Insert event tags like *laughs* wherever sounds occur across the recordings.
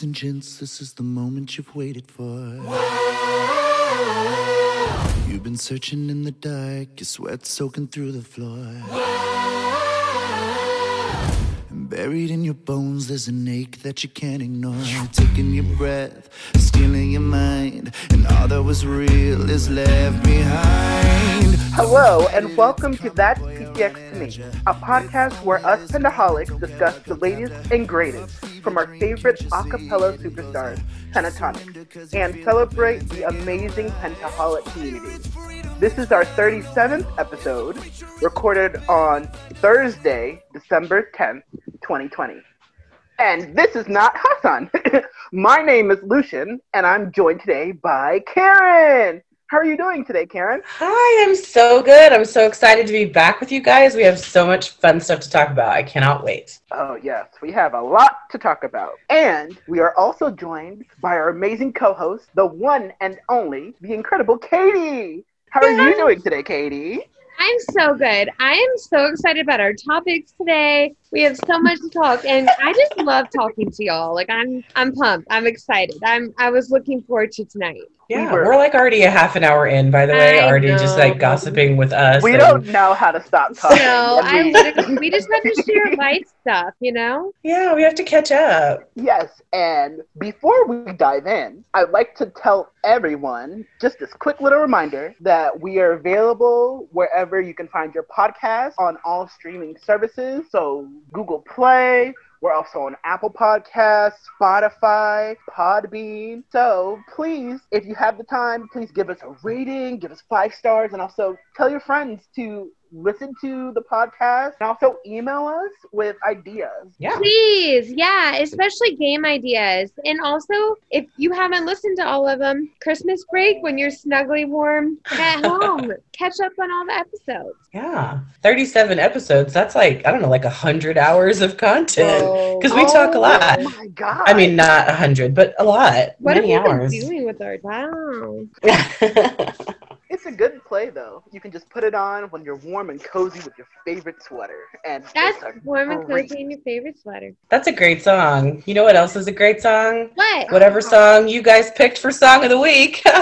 Ladies and gents, this is the moment you've waited for. You've been searching in the dark, your sweat soaking through the floor. And buried in your bones, there's an ache that you can't ignore. Taking your breath, stealing your mind, and all that was real is left behind. Hello, and welcome to That's PTX to Me, a podcast where us Pentaholics discuss the latest and greatest from our favorite acapella superstars, Pentatonix, and celebrate the amazing Pentaholic community. This is our 37th episode, recorded on Thursday, December 10th, 2020. And this is not Hassan. *laughs* My name is Lucian, and I'm joined today by Karen. How are you doing today, Karen? Hi, I'm so good. I'm so excited to be back with you guys. We have so much fun stuff to talk about. I cannot wait. Oh, yes, we have a lot to talk about. And we are also joined by our amazing co host, the one and only, the incredible Katie. How are you doing today, Katie? I'm so good. I am so excited about our topics today. We have so much to talk, and I just love talking to y'all. Like I'm, I'm pumped. I'm excited. I'm. I was looking forward to tonight. Yeah, We were- we're like already a half an hour in, by the way, I already just like gossiping with us. We and- don't know how to stop talking. So I mean, we just have to share life stuff, you know. Yeah, we have to catch up. Yes, and before we dive in, I'd like to tell everyone just this quick little reminder that we are available wherever you can find your podcast on all streaming services. So Google Play. We're also on Apple Podcasts, Spotify, Podbean. So please, if you have the time, please give us a rating, give us five stars, and also tell your friends to listen to the podcast and also email us with ideas. Yeah. Please, yeah, especially game ideas. And also, if you haven't listened to all of them, Christmas break when you're snugly warm at *laughs* home, catch up on all the episodes. Yeah. 37 episodes. That's like, I don't know, like 100 hours of content. Because we talk a oh lot. Oh my god! I mean, not 100, but a lot. What Many have we hours. been doing with our wow? *laughs* *laughs* it's a good play though. You can just put it on when you're warm and cozy with your favorite sweater, and That's it's a warm and great- cozy in your favorite sweater. That's a great song. You know what else is a great song? What? Whatever song you guys picked for Song of the Week. *laughs*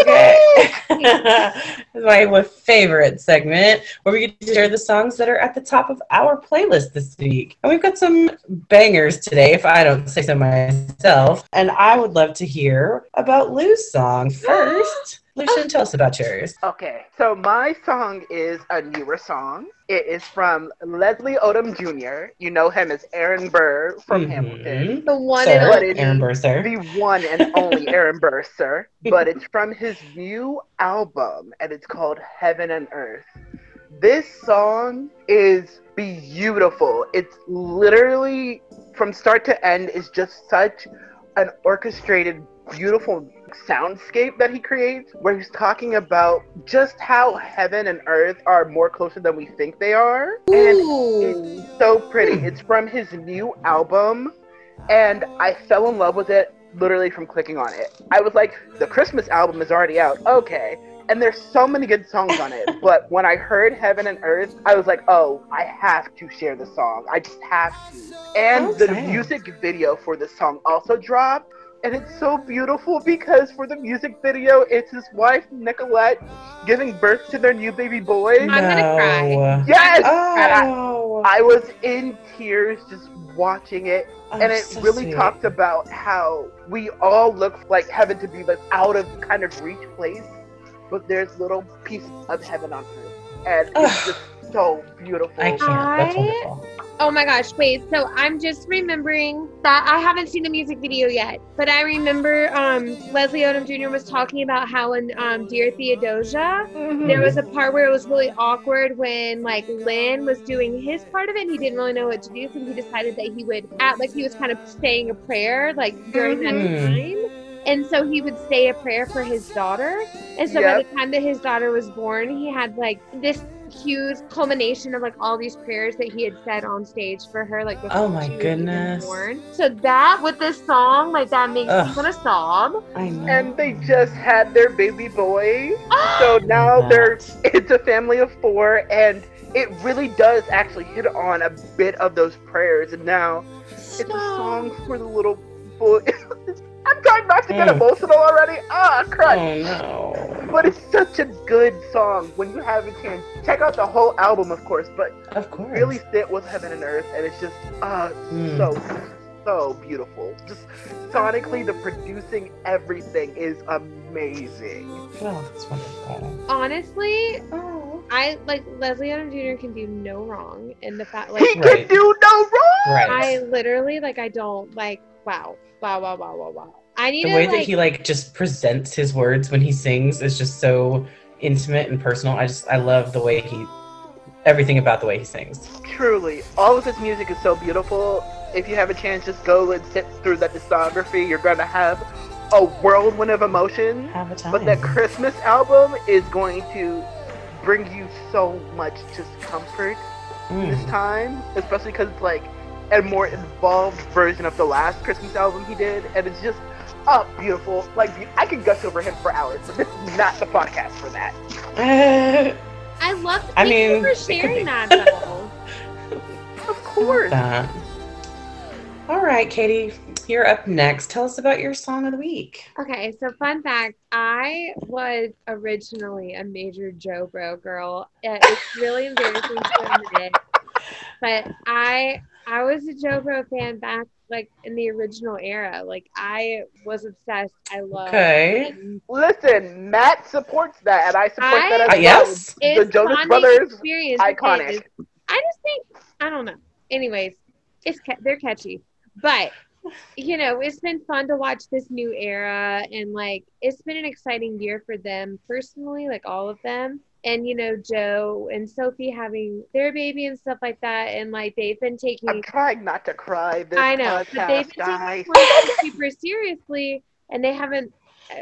Okay. *laughs* My favorite segment where we get to share the songs that are at the top of our playlist this week. And we've got some bangers today, if I don't say so myself. And I would love to hear about Lou's song first. Lucian, tell us about yours. Okay, so my song is a newer song. It is from Leslie Odom Jr. You know him as Aaron Burr from Mhm. Hamilton. The one Sir, and What only. is- Aaron Burser. The one and only *laughs* Aaron Burr, sir. But it's from his new album, and it's called Heaven and Earth. This song is beautiful. It's literally from start to end is just such an orchestrated, beautiful soundscape that he creates where he's talking about just how heaven and earth are more closer than we think they are. And it's so pretty. It's from his new album, and I fell in love with it literally from clicking on it. I was like, the Christmas album is already out. Okay. And there's so many good songs on it. But when I heard Heaven and Earth, I was like, oh, I have to share the song. I just have to. And the music video for the song also dropped. And it's so beautiful because for the music video, it's his wife, Nicolette, giving birth to their new baby boy. I'm gonna cry. No. Yes! And I, Oh, I was in tears just watching it, and Oh, it so really sweet. talked about how we all look like heaven to be this out of kind of reach place, but there's little pieces of heaven on earth, and it's just so beautiful. I can't. That's wonderful. Oh my gosh, wait. So I'm just remembering that I haven't seen the music video yet, but I remember um, Leslie Odom Jr. was talking about how in um, Dear Theodosia, Mhm. there was a part where it was really awkward when like Lin was doing his part of it and he didn't really know what to do, so he decided that he would act like he was kind of saying a prayer like during that Mhm. time. And so he would say a prayer for his daughter. And so by the time that his daughter was born, he had like this huge culmination of like all these prayers that he had said on stage for her, like oh before Oh my she was goodness. born. So that with this song, like that makes Ugh. me wanna sob. I know. and they just had their baby boy, *gasps* so now That. they're it's a family of four, and it really does actually hit on a bit of those prayers, and now It's a song for the little boy. *laughs* I'm trying not to get Mm. emotional already. Ah, crud. Oh no. But it's such a good song. When you have a chance, check out the whole album, of course. But Of course. really sit with Heaven and Earth, and it's just uh Mm. so so beautiful. Just sonically, the producing, everything is amazing. Oh, that's wonderful. Honestly, Oh. I like Leslie Odom Jr. can do no wrong in the fact like he Right. can do no wrong. Right. I literally like I don't like wow wow wow wow wow wow. I need the to way like that he like just presents his words when he sings is just so intimate and personal. I just I love the way he everything about the way he sings. Truly, all of his music is so beautiful. If you have a chance, just go and sit through that discography. You're gonna have a whirlwind of emotion. Have a time. But that Christmas album is going to bring you so much just comfort this Mm. time, especially because it's like a more involved version of the last Christmas album he did, and it's just oh beautiful. Like I could gush over him for hours, but this is not the podcast for that. I love I thank mean, you for sharing that though. *laughs* Of course. that. All right, Katie, you're up next. Tell us about your song of the week. Okay, so fun fact, I was originally a major Joe Bro girl. It- It's really embarrassing to admit, but I I was a Joe Bro fan back like in the original era. Like I was obsessed. I love Okay. and Listen, Matt supports that, and I support I- that as Uh, well. yes. The it's Jonas Brothers, experience iconic. because I just think I don't know. Anyways, it's they're catchy, but you know it's been fun to watch this new era and like it's been an exciting year for them personally, like all of them. And you know Joe and Sophie having their baby and stuff like that, and like they've been taking I'm trying not to cry. This I know, but they've been taking super seriously, and they haven't.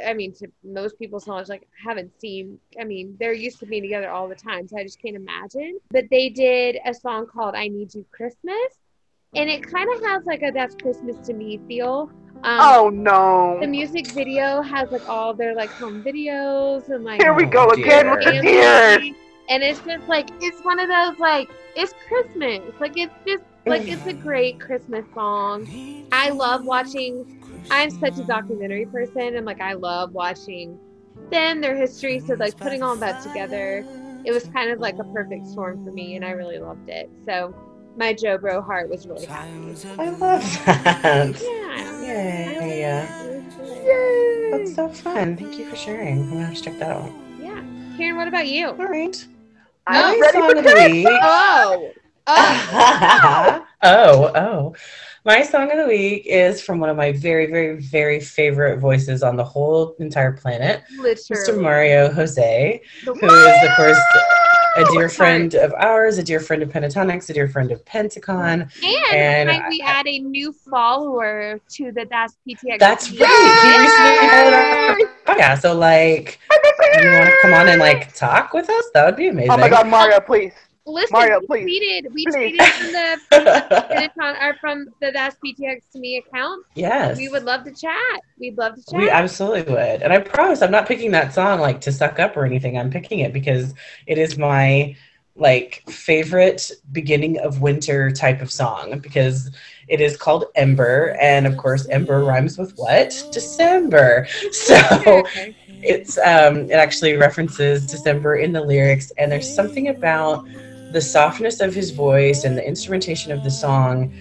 I mean, to most people's knowledge, like haven't seen. I mean, they're used to being together all the time, so I just can't imagine. But they did a song called "I Need You Christmas," and it kind of has like a "That's Christmas to Me" feel. Um, Oh no! The music video has like all their like home videos and like Here we go Oh, again with the dear. tears. And it's just like it's one of those like it's Christmas. Like it's just like it's a great Christmas song. I love watching I'm such a documentary person and like I love watching them, their history. So like putting all that together, it was kind of like a perfect storm for me and I really loved it. So my Joe Bro heart was really happy. I love that. Yeah. Yay. Yay! That's so fun. Thank you for sharing. I'm gonna have to check that out. Yeah. Karen, what about you? All right. I'm My ready song for of the week. Oh. Oh. *laughs* oh, oh. My song of the week is from one of my very, very, very favorite voices on the whole entire planet, Literally. Mr. Mario Jose, The who is, of course, a oh, dear Sorry. friend of ours, a dear friend of Pentatonix, a dear friend of Pentacon. And, And we I- add a new follower to the That's PTX? That's team? right. He recently followed our podcast. So, like, you want to come on and like talk with us? That would be amazing. Oh my God, Mario, please. Listen, Mario, we please. tweeted, we Please. tweeted from the *laughs* Pentatron, or from the That's PTX to me account. yes. We would love to chat. We'd love to chat. We absolutely would. And I promise I'm not picking that song like to suck up or anything. I'm picking it because it is my like favorite beginning of winter type of song because it is called Ember and of course Ember rhymes with what? December. So it's um it actually references December in the lyrics and there's something about the softness of his voice and the instrumentation of the song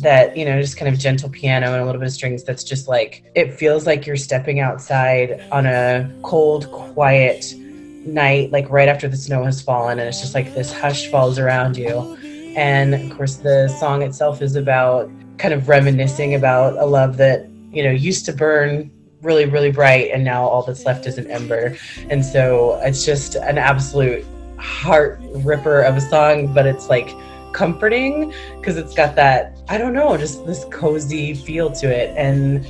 that you know just kind of gentle piano and a little bit of strings that's just like it feels like you're stepping outside on a cold quiet night like right after the snow has fallen and it's just like this hush falls around you. And of course the song itself is about kind of reminiscing about a love that you know used to burn really really bright and now all that's left is an ember. And so it's just an absolute heart ripper of a song but it's like comforting because it's got that i don't know just this cozy feel to it and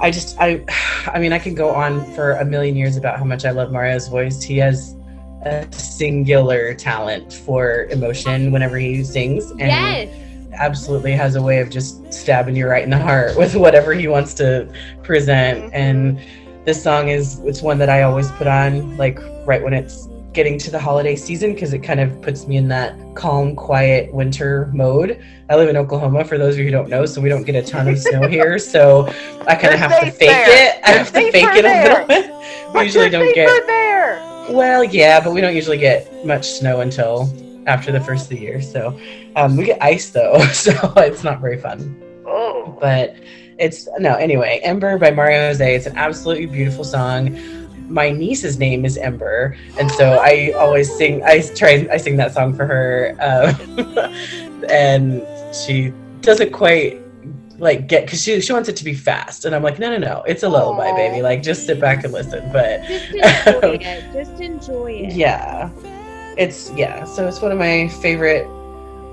i just i *sighs* i mean i could go on for a million years about how much i love mario's voice he has a singular talent for emotion whenever he sings and yes. absolutely has a way of just stabbing you right in the heart with whatever he wants to present Mhm. and this song is it's one that i always put on like right when it's getting to the holiday season because it kind of puts me in that calm, quiet winter mode. I live in Oklahoma, for those of you who don't know, so we don't get a ton of snow *laughs* here. So I kind of have to fake there. it. I have to fake it a there. little bit. We But usually don't get. Well, yeah, but we don't usually get much snow until after the first of the year. So um, we get ice though, *laughs* so it's not very fun. Oh. But it's no anyway. Ember by Mario Jose. It's an absolutely beautiful song. My niece's name is Ember, and so I always sing. I try. I sing that song for her, um, *laughs* and she doesn't quite like get because she she wants it to be fast, and I'm like, no, no, no, it's a lullaby, Aw. baby. Like just sit back and listen. But Just *laughs* enjoy it. Just enjoy it. yeah it's yeah so it's one of my favorite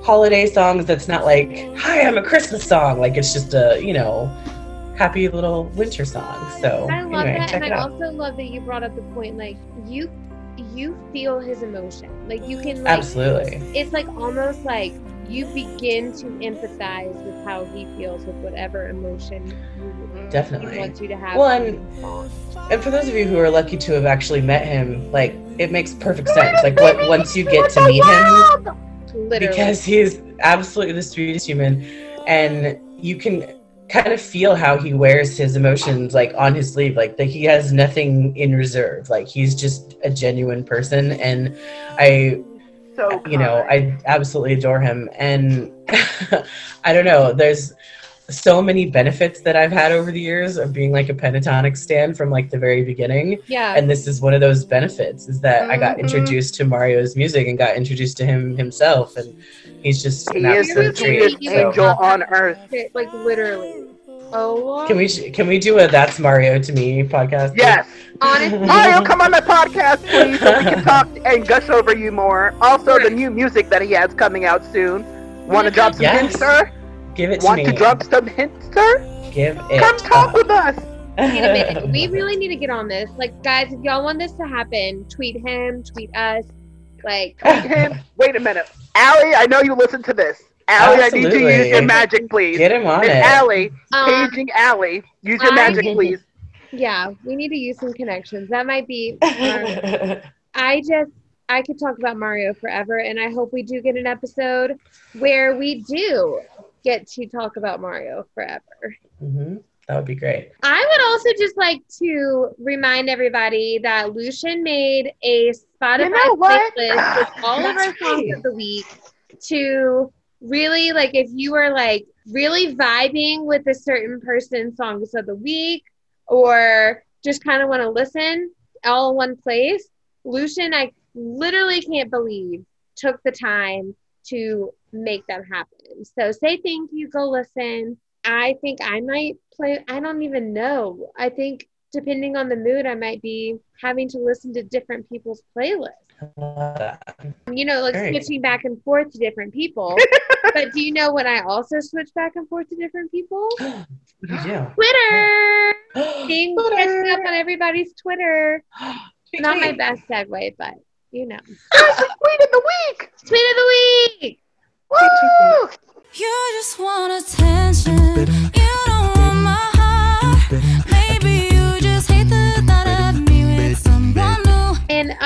holiday songs that's not like hi i'm a christmas song like it's just a you know happy little winter song so I love anyway that, and I out also love that you brought up the point like you you feel his emotion. Like you can like absolutely it's like almost like you begin to empathize with how he feels with whatever emotion you, Definitely. he wants you to have. Well, and- and for those of you who are lucky to have actually met him like it makes perfect sense like what once you get to meet him literally. because is absolutely the sweetest human and you can kind of feel how he wears his emotions like on his sleeve like that he has nothing in reserve like he's just a genuine person and i So you know i absolutely adore him and *laughs* i don't know there's so many benefits that i've had over the years of being like a pentatonic stand from like the very beginning yeah. and this is one of those benefits is that I got Mhm. introduced to Mario's music and got introduced to him himself, and he's just he an is the absolute treat. sweetest You So- angel on earth. like literally. Oh, Can we can we do a "That's Mario to Me" podcast? Yes. honestly, Mario, come on my podcast, please, so we can talk and gush over you more. Also, the new music that he has coming out soon. Want to drop some Yes. hints, sir? Give it to Want me. to drop some hints, sir? Give it. Come talk with us. wait a minute. We *laughs* really need to get on this. Like, guys, if y'all want this to happen, tweet him, tweet us. Like, *laughs* Him. Wait a minute. Allie, I know you listen to this. Allie, I need to use your magic, please. Get him on And it. Allie, um, paging Allie, use your I- magic, *laughs* please. yeah, we need to use some connections. That might be. our- *laughs* I just I could talk about Mario forever, and I hope we do get an episode where we do get to talk about Mario forever. hmm That would be great. I would also just like to remind everybody that Lucian made a Spotify You know playlist with *sighs* all of our songs of the week to really like if you were like really vibing with a certain person's songs of the week or just kind of want to listen all in one place. Lucian, I literally can't believe took the time to make them happen. So say thank you, go listen. I think I might play, I don't even know. I think depending on the mood, I might be having to listen to different people's playlists. I love that. You know, like Great. switching back and forth to different people. *laughs* but do you know when I also switch back and forth to different people? What *gasps* do you do? Twitter! *gasps* Being Twitter. catching up on everybody's Twitter. *gasps* Not my best segue, but you know. Tweet of the week. Tweet of the week! Woo! You just want attention. You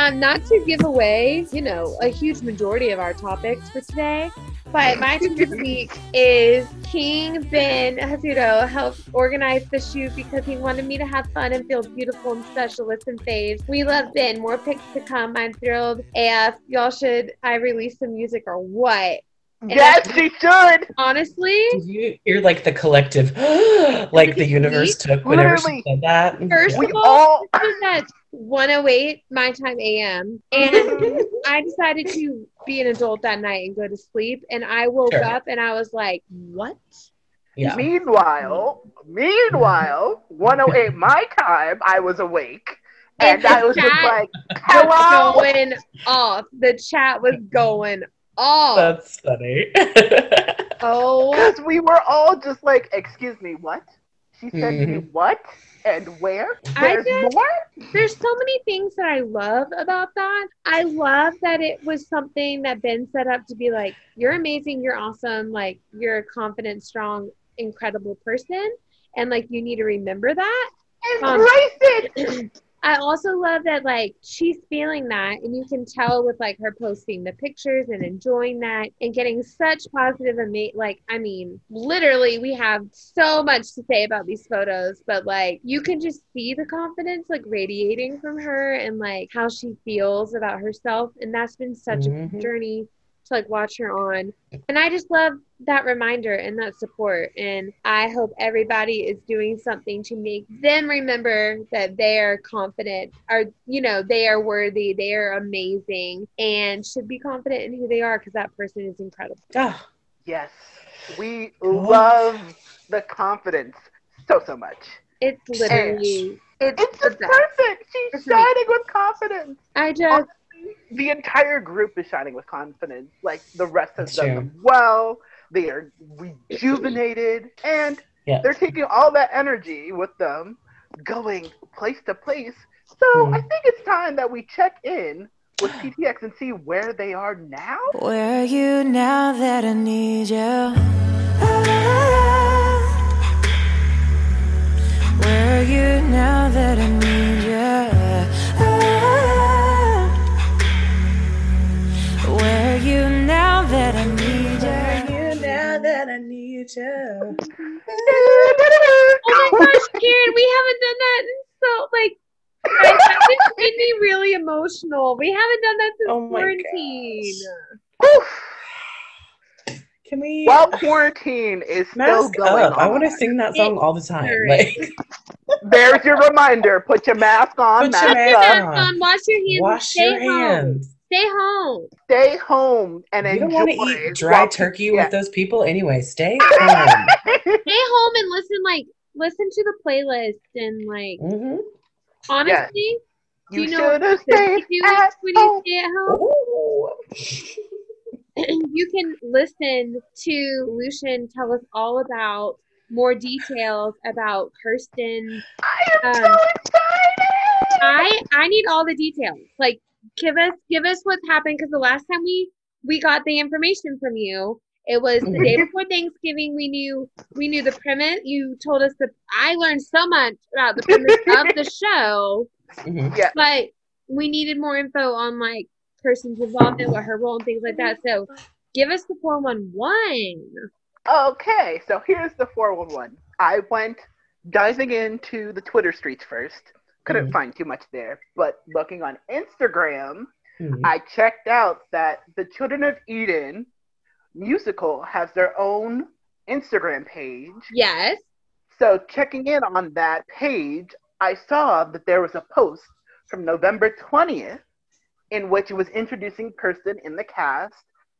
And um, not to give away, you know, a huge majority of our topics for today, but my tweet of the week is King Ben Hazudo helped organize the shoot because he wanted me to have fun and feel beautiful and special with some faves. We love Ben. More pics to come. I'm thrilled. AF, y'all should I release some music or what? Yes, she should. Honestly, Did you, are like the collective, *gasps* like the universe took whenever Literally. she said that? First We of all, all. this was at 108 my time AM. And *laughs* I decided to be an adult that night and go to sleep. And I woke Sure. up and I was like, what? yeah. Meanwhile, meanwhile, 108 my time, I was awake. And And I was just chat like, was going off. The chat was *laughs* going off. That's funny. *laughs* oh, Because we were all just like, excuse me, what? She said to me, mm-hmm. what? And where? There's just- more? there's so many things that I love about that. I love that it was something that Ben set up to be like, you're amazing, you're awesome, like you're a confident, strong, incredible person. And like you need to remember that. Um, Embrace it. I also love that like she's feeling that and you can tell with like her posting the pictures and enjoying that and getting such positive ama- like I mean literally we have so much to say about these photos but like you can just see the confidence like radiating from her and like how she feels about herself and that's been such a Mhm. journey to like watch her on and I just love that reminder and that support. And I hope everybody is doing something to make them remember that they are confident, or, you know, they are worthy, they are amazing, and should be confident in who they are because that person is incredible. Ah, Yes. We love the confidence so, so much. It's literally, it's, It's the just perfect. She's It's amazing. shining with confidence. I just, The entire group is shining with confidence. Like the rest has done them well. They are rejuvenated and Yeah. they're taking all that energy with them, going place to place. So Hmm. I think it's time that we check in with PTX and see where they are now. Where are you now that I need you? Where are you now that I that *laughs* I oh my gosh, Karen, we haven't done that in so, like, guys, that just made me really emotional. We haven't done that since Oh my quarantine. Oof. *sighs* Can we While quarantine is still going up? I want to sing that song all the time. Like, *laughs* there's your reminder. Put your mask on, Put your mask mask on. On, wash your hands, wash stay your home. Hands. Stay home. stay home, and You don't want to eat dry turkey Yeah. with those people anyway. Stay *laughs* home. Stay home and listen, like, listen to the playlist and, like, hmm honestly, do You you know what should have you stayed do at when you stay at home? *clears throat* You can listen to Lucian tell us all about more details about Kirstin. I am Um, so excited. I I need all the details. Like give us give us what's happened because the last time we we got the information from you, it was the day before Thanksgiving. We knew we knew the premise. You told us that I learned so much about the premise of the *laughs* show, Mhm. yeah. but we needed more info on like person's involvement, what her role and things like that. So give us the four one one. Okay, so here's the 411. I went diving into the Twitter streets first. Couldn't Mhm. find too much there, but looking on Instagram, Mhm. I checked out that the Children of Eden musical has their own Instagram page. Yes. So checking in on that page, I saw that there was a post from November 20th in which it was introducing Kirstin in the cast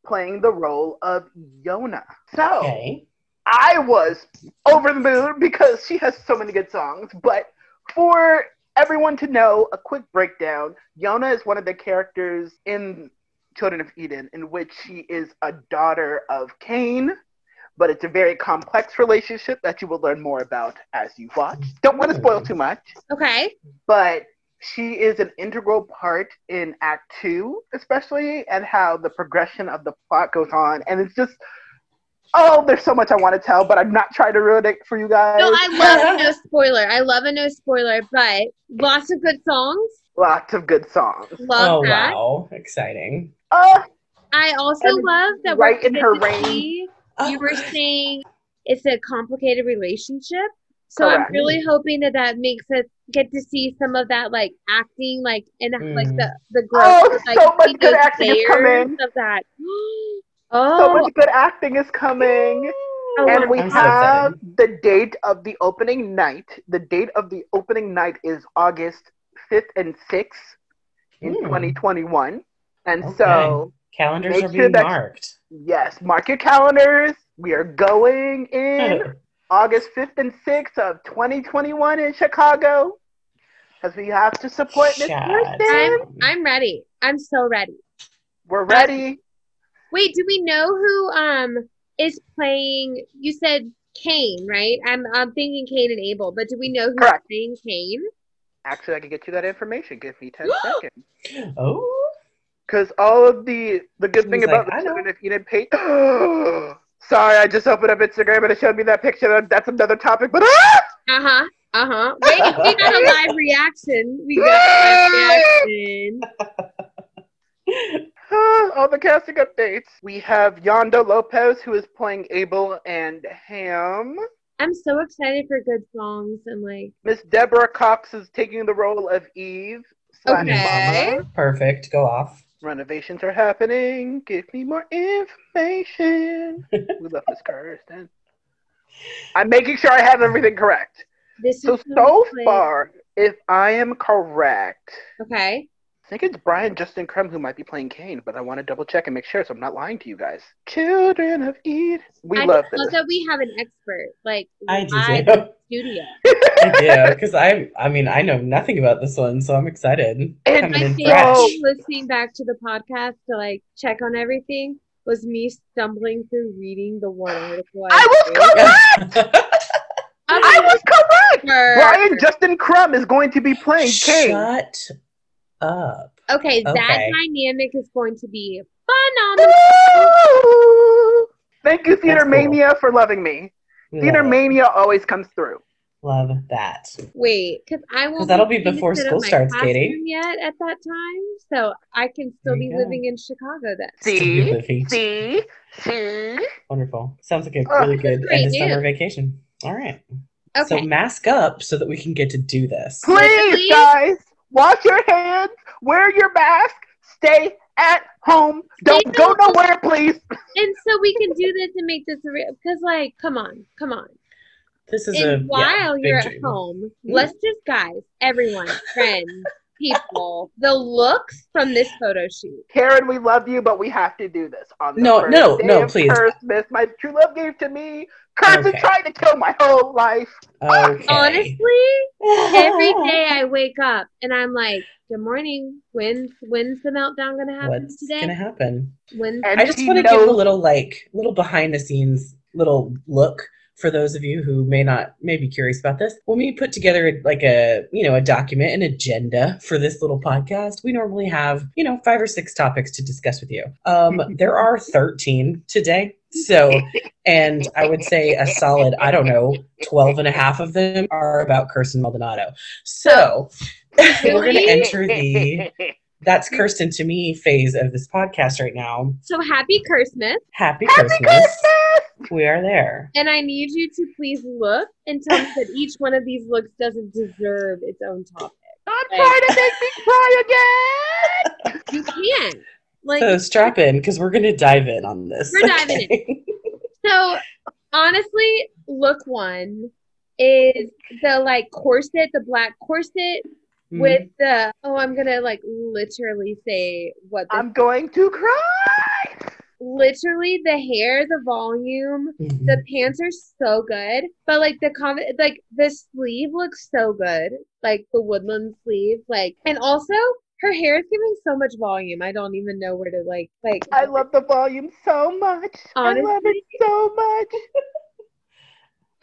playing the role of Yonah. So Okay. I was over the moon because she has so many good songs. But for everyone to know, a quick breakdown Yonah is one of the characters in Children of Eden, in which she is a daughter of Cain. But it's a very complex relationship that you will learn more about as you watch. Don't want to spoil too much, Okay. but she is an integral part in Act Two, especially, and how the progression of the plot goes on. And it's just, oh, there's so much I want to tell, but I'm not trying to ruin it for you guys. No, I love a no spoiler. I love a no spoiler, but lots of good songs. Lots of good songs. Love oh that. wow, exciting! Uh, I also love that right we're in her get to range. see- Oh, You were saying it's a complicated relationship. So I'm really hoping that that makes us get to see some of that like acting, like and like Mm. the the growth, Oh, like so much good acting is coming. of that. *gasps* so Oh, much good acting is coming. I And we I'm so have excited. the date of the opening night. The date of the opening night is August 5th and 6th in Hmm. 2021. And Okay. so, Calendars are sure being that- marked. yes, mark your calendars. We are going in *laughs* August 5th and 6th of 2021 in Chicago because we have to support Miss Chad. Kirstin. I'm I'm ready. I'm so ready. We're ready. Wait, do we know who um is playing? You said Cain, right? I'm I'm thinking Cain and Abel, but do we know who's Correct. playing Cain? Actually, I can get you that information. Give me 10 *gasps* seconds. oh, Because all of the the good thing He's about like, "I the know." children of Eden page. Sorry, I just opened up Instagram and it showed me that picture. That's another topic, but ah! Uh huh. Uh huh. Wait, we got a live reaction. We got a live *laughs* *laughs* reaction. Ah, All the casting updates. We have Yondo Lopez, who is playing Abel and Ham. I'm so excited for good songs and like. Miss Deborah Cox is taking the role of Eve. slash Okay. Mama. Perfect. Go off. Renovations are happening. Give me more information. *laughs* we love Miss Kirstin. I'm making sure I have everything correct. This So is so like- far, if I am correct, Okay. I think it's Brian Justin Crum who might be playing Cain, but I want to double check and make sure so I'm not lying to you guys. Children of Eve. We I love just love this. that we have an expert like I do live too. in the studio. *laughs* I do because I. I mean, I know nothing about this one, so I'm excited. And Coming My in favorite listening back to the podcast to like check on everything was me stumbling through reading the one article. I was correct! I *laughs* I was correct! Brian Justin Crum is going to be playing Cain. Shut up. Okay, that dynamic is going to be phenomenal. Woo! Thank you, Theater cool. Mania, for loving me. Theater Love it. Mania always comes through. Love that. Wait, because I won't. 'Cause that'll be in before school starts, Katie. classroom Yet at that time, so I can still be go. living in Chicago then. See? See? See? Wonderful. Sounds like a Oh, really good end of summer vacation. All right. Okay. So mask up so that we can get to do this. Please, Please? guys, wash your hands, wear your mask, stay at home. Don't Stay go home. nowhere, please. and so we can do this and make this real. Because, like, come on, come on. This is And yeah, while big you're at dream. home, let's just, guys, everyone, *laughs* friends, people, *laughs* the looks from this photo shoot. Karen, we love you, but we have to do this on the No, first no, day no, of please. Christmas. My true love gave to me. Kurt's been Okay. trying to kill my whole life. Okay. Honestly, every *laughs* day I wake up and I'm like, "Good morning. When's when's the meltdown gonna happen What's today? gonna happen? When's And I just want to give a little like little behind the scenes little look for those of you who may not may be curious about this. When we put together like a you know a document, an agenda for this little podcast, we normally have you know five or six topics to discuss with you. Um, *laughs* there are thirteen today. So, and I would say a solid, I don't know, 12 and a half of them are about Kirstin Maldonado. So, *laughs* we're going to enter the that's Kirstin to me phase of this podcast right now. so happy Christmas? Happy, Happy Christmas. Christmas! We are there. And I need you to please look and tell me that each one of these looks doesn't deserve its own topic. Don't try to make me cry again. You can't. Like So strap in because we're going to dive in on this. We're diving okay? So honestly, look one is the like corset, the black corset Mm-hmm. with the oh, I'm gonna like literally say what the I'm going to cry. Literally the hair, the volume, Mhm. the pants are so good, but like the comment, like the sleeve looks so good, like the woodland sleeve, like and also her hair is giving so much volume. I don't even know where to like like. I love the volume so much. I love it so much. *laughs*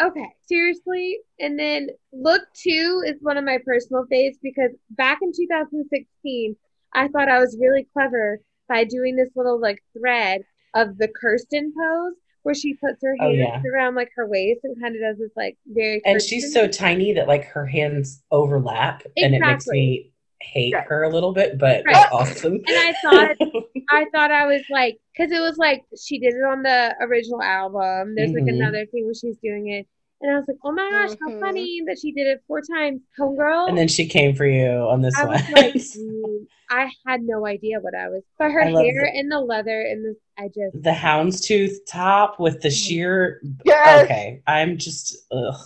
Okay, seriously. And then look two is one of my personal faves because back in 2016, I thought I was really clever by doing this little like thread of the Kirstin pose where she puts her Oh, hands yeah. around like her waist and kind of does this like very And she's so tiny that like her hands overlap and it makes me hate Right. her a little bit, but Right. it's awesome. And I thought *laughs* I thought I was like, because it was like she did it on the original album. There's like Mhm. another thing where she's doing it, and I was like, oh my gosh, how Mhm. funny that she did it four times. Homegirl, and then she came for you on this I one. was like, *laughs* mm, I had no idea what I was. But her I hair it. and the leather and the, I just, the houndstooth top with the sheer Yes. okay i'm just ugh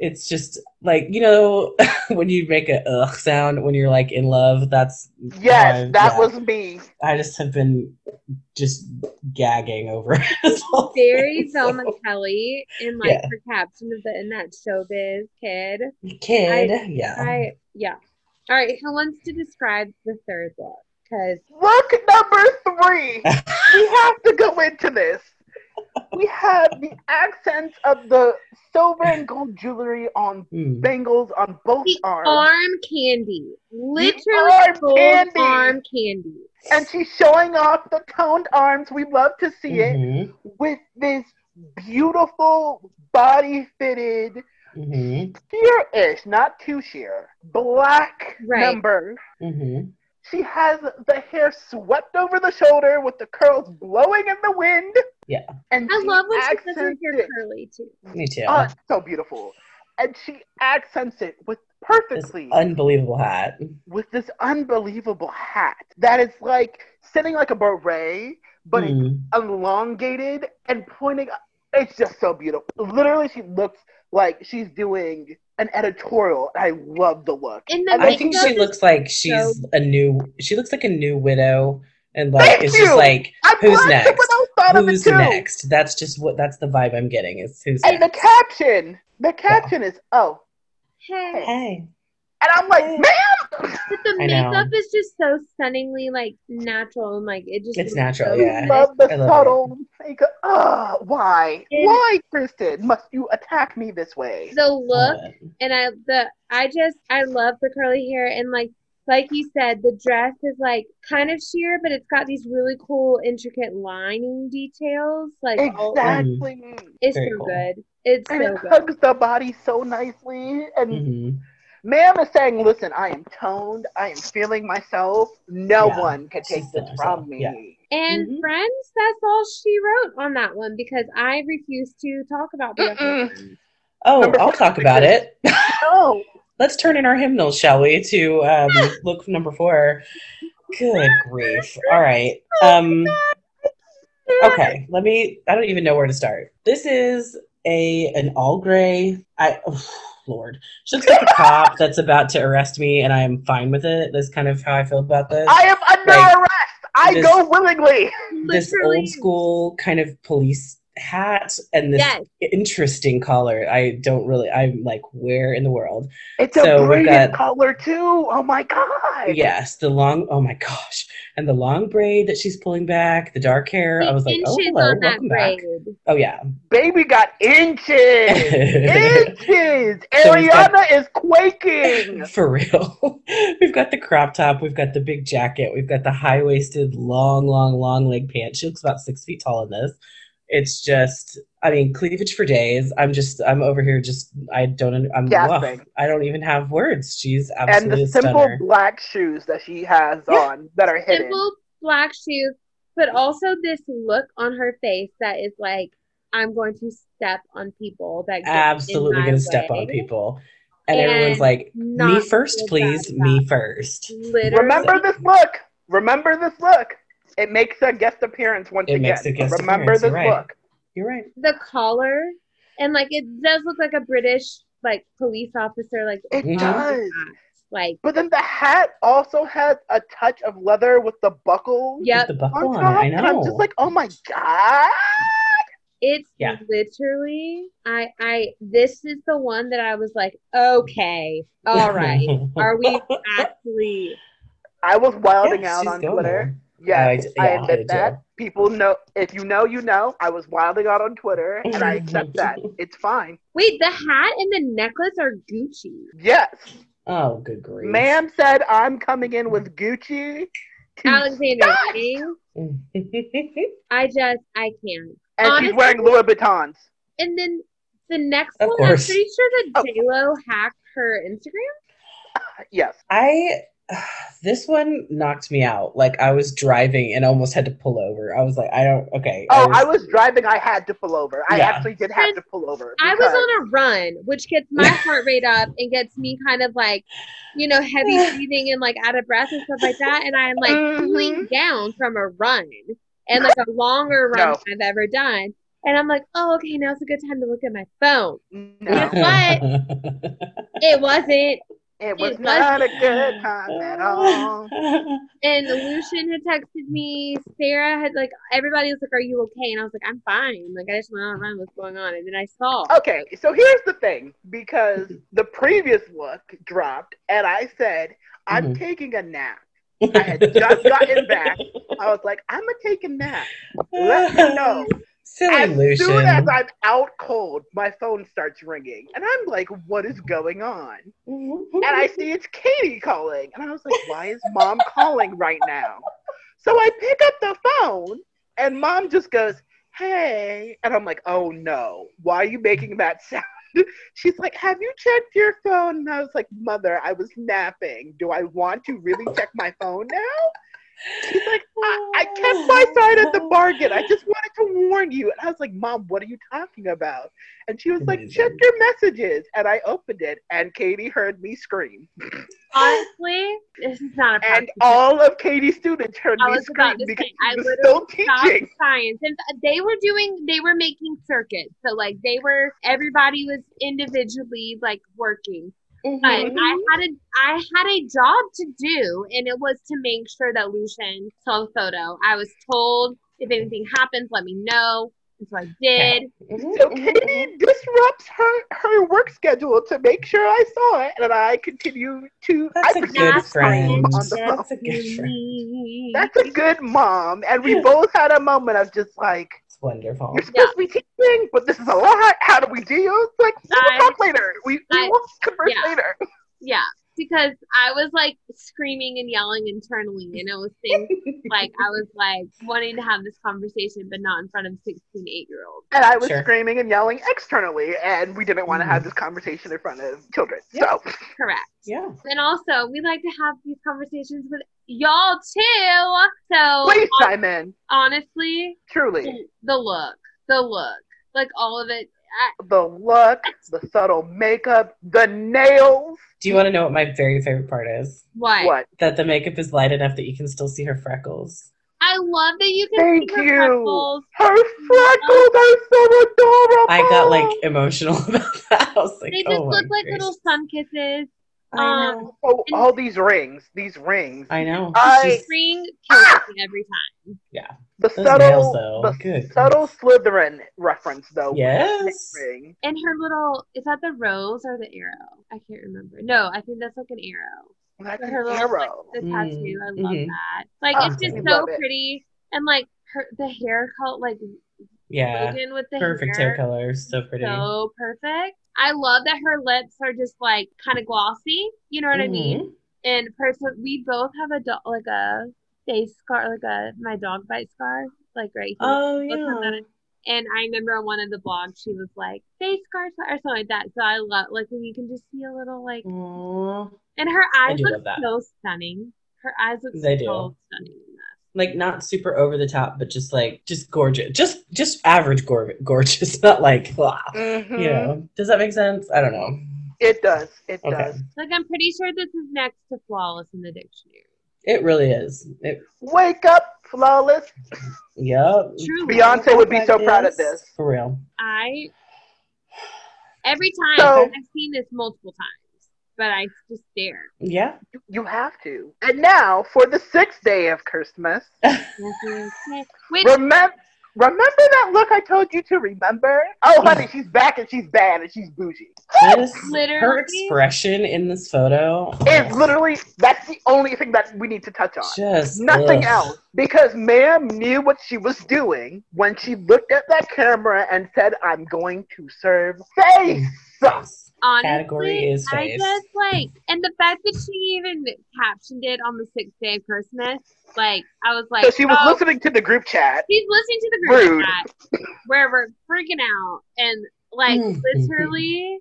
it's just like you know *laughs* when you make a ugh sound when you're like in love that's Yes, how- that yeah. was me. i just have been just gagging over *laughs* this whole very thing, so- Velma *laughs* Kelly in like Yeah. her caption of the in that showbiz kid. kid yeah I yeah. All right, who wants to describe the third look? Because Look number three. we have to go into this. We have the accents of the silver and gold jewelry on Hmm. bangles on both the arms. arm candy, literally arm gold candy. arm candy. and she's showing off the toned arms. We love to see it Mhm. with this beautiful body fitted hmm sheer-ish, not too sheer, black Right. number. hmm She has the hair swept over the shoulder with the curls blowing in the wind. Yeah. And I she love when she does her hair it. curly too. Me too. Oh, it's so beautiful. And she accents it with this perfectly unbelievable hat. with this unbelievable hat that is like sitting like a beret, but Mm. elongated and pointing. It's just so beautiful. Literally, she looks like she's doing an editorial. I love the look. And the I I think she looks like she's so- a new. She looks like a new widow, and like Thank it's you! just like I'm Who's next? someone else thought of it who's next. That's just what. That's the vibe I'm getting. Is who's And the next. caption, the caption is, "Oh," Hey. Hey, and I'm like, Hey. "Ma'am." But the makeup is just so stunningly like natural and like it just It's natural, so yeah. good. Love the I love subtle makeup. Oh, why? And- why, Kristen? Must you attack me this way? The look Love and I the I just I love the curly hair and like like you said the dress is like kind of sheer but it's got these really cool intricate lining details like all, Exactly. it's Very so cool. good it's And so it good hugs the body so nicely. And Mhm. Ma'am is saying, listen, I am toned. I am feeling myself. No Yeah. one can She's take this from herself. me. Yeah. and Mhm. friends that's all she wrote on that one because I refuse to talk about the other Oh, Number I'll talk about it. No. *laughs* Let's turn in our hymnals, shall we? To um, look number four. Good *laughs* grief! All right. Um, okay, let me. I don't even know where to start. This is a an all gray. I oh, Lord, she looks like a cop that's about to arrest me, and I am fine with it. That's kind of how I feel about this. I am under Like, arrest. I this- go willingly. this Literally, old school kind of police hat and this Yes. interesting collar. I don't really. I'm like, where in the world? It's So a we've brilliant got- color too. Oh my god. Yes, the long. Oh my gosh, and the long braid that she's pulling back, the dark hair. I was like, oh hello, on that welcome back. braid. Oh yeah. Baby got inches. inches. *laughs* So we've got- Ariana is quaking. *laughs* For real. *laughs* we've got the crop top, we've got the big jacket, we've got the high waisted, long, long, long leg pants. She looks about six feet tall in this. It's just, I mean, cleavage for days. I'm just, I'm over here just, I don't, I'm, Gasping. ugh, I don't even have words. She's absolutely and absolutely the simple stunner. black shoes that she has Yeah. on that are hidden. simple black shoes, but also this look on her face that is like, I'm going to step on people that Absolutely going to step on people. And, And everyone's like, me first, please, me first. Literally, Remember this look. Remember this look. It makes a guest appearance once It again. makes a guest Remember appearance, this you're right. look. You're right. the collar, and like it does look like a British like police officer, like It does. like But then the hat also has a touch of leather with the buckles yep, The buckle on on, top. I And I'm just like, oh my god. it's Yeah. literally I I this is the one that I was like, okay, all right, *laughs* are we actually? I was wilding Yeah, out on going Twitter. There. Yes, I- I, yeah, I admit did that. too. People know if you know, you know. I was wilding out on Twitter, and I *laughs* accept that. It's fine. Wait, the hat and the necklace are Gucci. Yes, Oh, good grief. ma'am said I'm coming in with Gucci. *laughs* Alexander stop. Wang. *laughs* I just I can't. and Honestly- she's wearing Louis Vuittons. And then the next Of one, course. I'm pretty sure that Oh. J Lo hacked her Instagram. Yes, I *sighs* this one knocked me out. Like I was driving and almost had to pull over. I was like, I don't. Okay. Oh, I was driving. I had to pull over. I Yeah. actually did have to pull over. I was on a run, which gets my *laughs* heart rate up and gets me kind of like, you know, heavy *sighs* breathing and like out of breath and stuff like that. And I'm like Mhm. cooling down from a run and like a *laughs* longer run No. than I've ever done. And I'm like, oh, okay, now's a good time to look at my phone. No, What? *laughs* It wasn't. It was It not a wasn't. good time at all. *laughs* And Lucian had texted me. Sarah had like everybody was like, "Are you okay?" And I was like, "I'm fine." Like I just went on a run. What's going on? And then I saw. Okay, so here's the thing because the previous look dropped, and I said, I'm Mhm. taking a nap. I had just gotten back. I was like, I'm gonna take a nap. Let me know. *laughs* Silly As Lucian. soon as I'm out cold, my phone starts ringing, and I'm like, "What is going on?" And I see it's Katie calling, and I was like, "Why is mom calling right now?" So I pick up the phone, and mom just goes, "Hey," and I'm like, "Oh no, why are you making that sound *laughs* she's like, Have you checked your phone? And I was like, Mother, I was napping. Do I want to really check my phone now? She's like, I, I kept my side at the oh. bargain. I just wanted to warn you. And I was like, Mom, what are you talking about? And she was like, Check your messages. And I opened it, and Katie heard me scream. Honestly, this is not a And all of Katie's students heard I me was about scream because say, I was still teaching. science, and they were doing, they were making circuits. So like they were, everybody was individually like working. But Mhm. I had a, I had a job to do, and it was to make sure that Lucian saw the photo. I was told if anything happens, let me know. And so I did. So Katie disrupts her her work schedule to make sure I saw it, and I continue to. That's I a good scream friend. On the phone. That's a good friend. That's a good mom, and we both had a moment of just like, It's wonderful. "You're supposed to be teaching, but this is a lot. How do we deal?" It's like, "We'll I- talk later. We, we I- will converse yeah. later." Yeah, because I was like screaming and yelling internally, and it was things like I was like wanting to have this conversation, but not in front of 16, 8 year olds. And I was Sure. screaming and yelling externally, and we didn't want to have mm. this conversation in front of children. Yeah. So Correct. yeah. And also, we like to have these conversations with y'all too. So please hon- chime in. honestly, Truly, the, the look, the look, like all of it. I, the look, the subtle makeup, the nails. Do you want to know what my very favorite part is? what? What? That the makeup is light enough that you can still see her freckles. I love that you can Thank see her you. freckles. Her freckles are so adorable. I got like emotional *laughs* about that. I was like, They just oh look like little sun kisses. I um, know. Oh, all these rings, these rings. I know. I- She's- Ring kills Ah! me every time. Yeah. The Those subtle, nails, the Good. subtle Slytherin reference, though. with Yes. Ring. And her little is that the rose or the arrow? I can't remember. No, I think that's like an arrow. That's But an her little arrow. the Mm, tattoo. I love mhm. that. Like Ah, it's just so love it. pretty. And like her the hair color like Yeah. Logan with the Perfect hair color. So pretty. So perfect. I love that her lips are just like kind of glossy. You know what I mean? Mhm. And person, we both have a do- like a face scar, like a my dog bite scar, like right here. Oh yeah. And I remember on one of the blogs, she was like face scars or something like that. So I love like when you can just see a little like, and her eyes look so stunning. Her eyes look They so do. stunning. Like not super over the top, but just like just gorgeous. Just just average gor- gorgeous, *laughs* not like wow. Mhm. You know. Does that make sense? I don't know. It does. It Okay. does. Like I'm pretty sure this is next to flawless in the dictionary. It really is. It Wake up, flawless. yep. Truly, Beyonce would be so proud of this. For real. I every time So- I've seen this multiple times, but I just stare. Yeah. You have to. And now for the sixth day of Christmas. *laughs* Which Remember, remember that look I told you to remember? Oh, honey, she's back and she's bad and she's bougie. This Literally. her expression in this photo is literally that's the only thing that we need to touch on. just Nothing ugh. else. Because ma'am knew what she was doing when she looked at that camera and said, I'm going to serve face. Honestly, Category is I just like, and the fact that she even captioned it on the sixth day of Christmas, like I was like, So she was oh, listening to the group chat. She's listening to the group Rude. chat where we're freaking out and like Mm. literally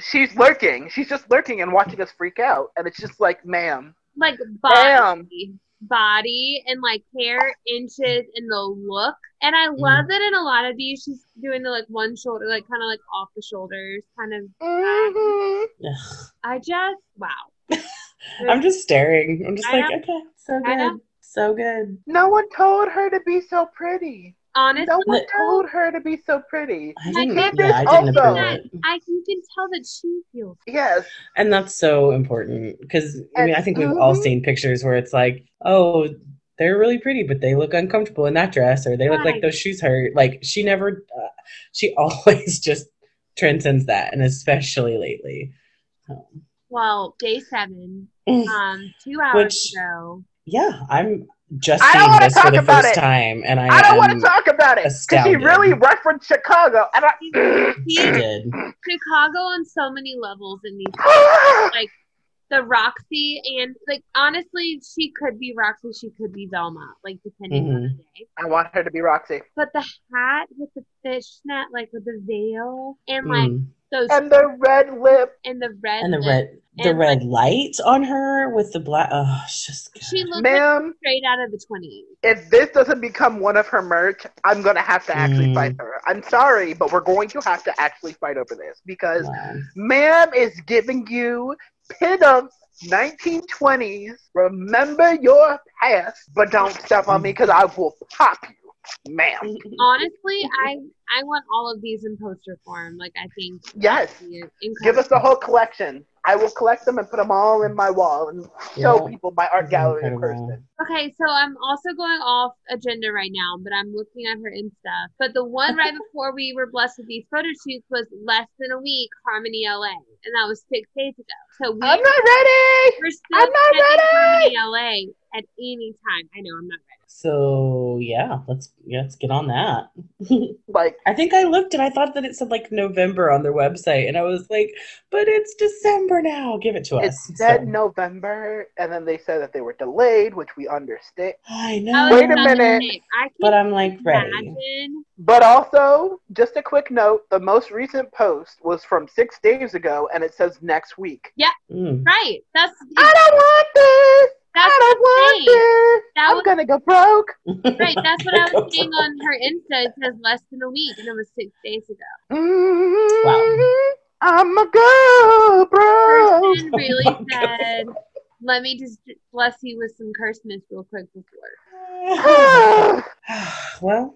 She's lurking. She's just lurking and watching us freak out. And it's just like, ma'am, like Damn. body body and like hair inches in the look and Mm. i love that in a lot of these she's doing the like one shoulder like kind of like off the shoulders kind of mhm. I just wow *laughs* I'm just staring. I'm just I like, know. okay, so good. So good. no one told her to be so pretty. Honestly No one Look. told her to be so pretty. I Like, didn't, that yeah, I didn't also- approve that, it. i you can tell that she feels Yes. And that's so important because I mean, I think we've all Mhm. seen pictures where it's like, oh, they're really pretty, but they look uncomfortable in that dress, or they look like those shoes hurt. Like she never, uh, she *laughs* always just transcends that, and especially lately. Um, well day seven Mm. um two hours Which- ago yeah, I'm just I don't seeing wanna this for talk the about first it. time, and I, I don't want to talk about it because she astounded. really referenced Chicago. And I, She did. chicago on so many levels in these *sighs* like the Roxy and like honestly, she could be Roxy, she could be Velma, like depending on the day. I want her to be Roxy. But the hat with the fishnet, like with the veil, and like Mm. Those And the red lip. and the red and the lip. red the And, red light on her with the black. Oh, it's just She good. looked like Ma'am, straight out of the twenties. if this doesn't become one of her merch, I'm gonna have to actually Mm. fight her. I'm sorry, but we're going to have to actually fight over this because Wow. ma'am is giving you pinup 1920s. Remember your past, but don't step on me because I will pop you, ma'am. Honestly, I I want all of these in poster form. Like I think Yes. Give us the whole collection. I will collect them and put them all in my wall and show Yeah. people my art gallery in person. Okay, so I'm also going off agenda right now, but I'm looking at her Insta. But the one right *laughs* before we were blessed with these photo shoots was less than a week, Harmony LA, and that was six days ago. So we I'm not ready. we're still I'm not ready! Harmony LA at any time. I know I'm not ready. So yeah, let's yeah, let's get on that. *laughs* Like, I think I looked and I thought that it said like November on their website, and I was like, but it's December now. Give it to it us. said So- November, and then they said that they were delayed, which we understand. I I know. was Wait a minute. I can But I'm like ready. imagine. But also, just a quick note: the most recent post was from six days ago, and it says next week. Mm. Right. That's I don't want this. That's I don't what I'm want saying. this. That I'm was gonna go broke. *laughs* right. That's what I was seeing on her Insta. It says less than a week, and it was six days ago. Mhm. Wow. I'm a go broke. person really *laughs* Oh, said, "Let me just bless you with some curseness real quick before." *sighs* *sighs* well,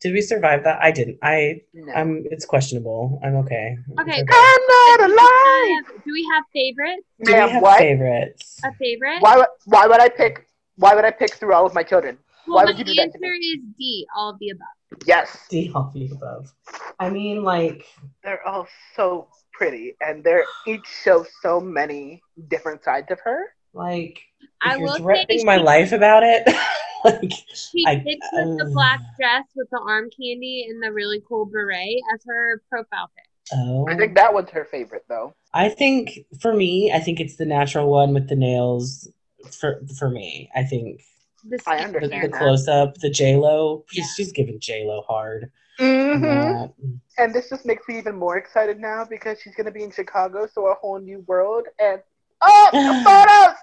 did we survive that? I didn't. I no. I'm. It's questionable. I'm okay. It's Okay. I'm not alive. Do we have favorites? Do we Ma'am, have what? favorites? A favorite? Why? would- Why would I pick? Why would I pick through all of my children? well, why my would you do that answer to me? is D. All of the above. Yes, D all the above. I mean, like, they're all so pretty, and they're each show so many different sides of her. like I if you're will say threatening my life about it, *laughs* *laughs* like She I- picks with the uh, black dress with the arm candy and the really cool beret as her profile pic. oh, I think that was her favorite, though. I think for me, I think it's the natural one with the nails. For for me, I think The I skincare. the, the close up, the J Lo. Yeah. She's, she's giving J Lo hard. Mm-hmm. And this just makes me even more excited now because she's gonna be in Chicago, so a whole new world. And oh, the *laughs* photos,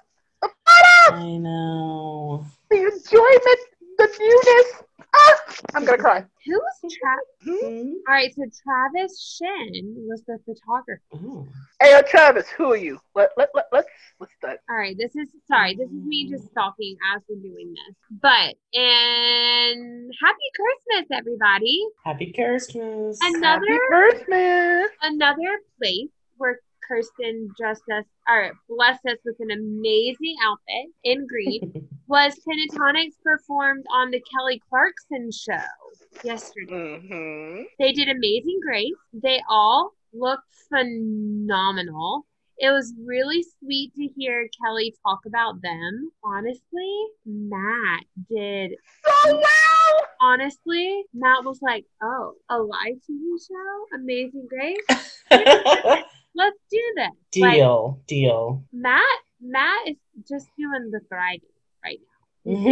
I know. the enjoyment, the newness. Ah, I'm gonna cry. Who was Tra- Hmm? All right, so Travis Shin was the photographer. Oh. Hey, uh, Travis, who are you? Let let let let's let's start. All right, this is sorry, this is me just stalking as we're doing this. But and happy Christmas, everybody! Happy Christmas. Another Happy Christmas. another place where Kirstin dressed us or blessed us with an amazing outfit in green *laughs* was Pentatonix performed on the Kelly Clarkson show yesterday. Mm-hmm. They did Amazing Grace. They all looked phenomenal. It was really sweet to hear Kelly talk about them. Honestly, Matt did. So well. Honestly, Matt was like, "Oh, a live TV show, Amazing Grace. *laughs* Let's do this." Like, deal, deal. Matt, Matt is just doing the thriving right now. *laughs* hmm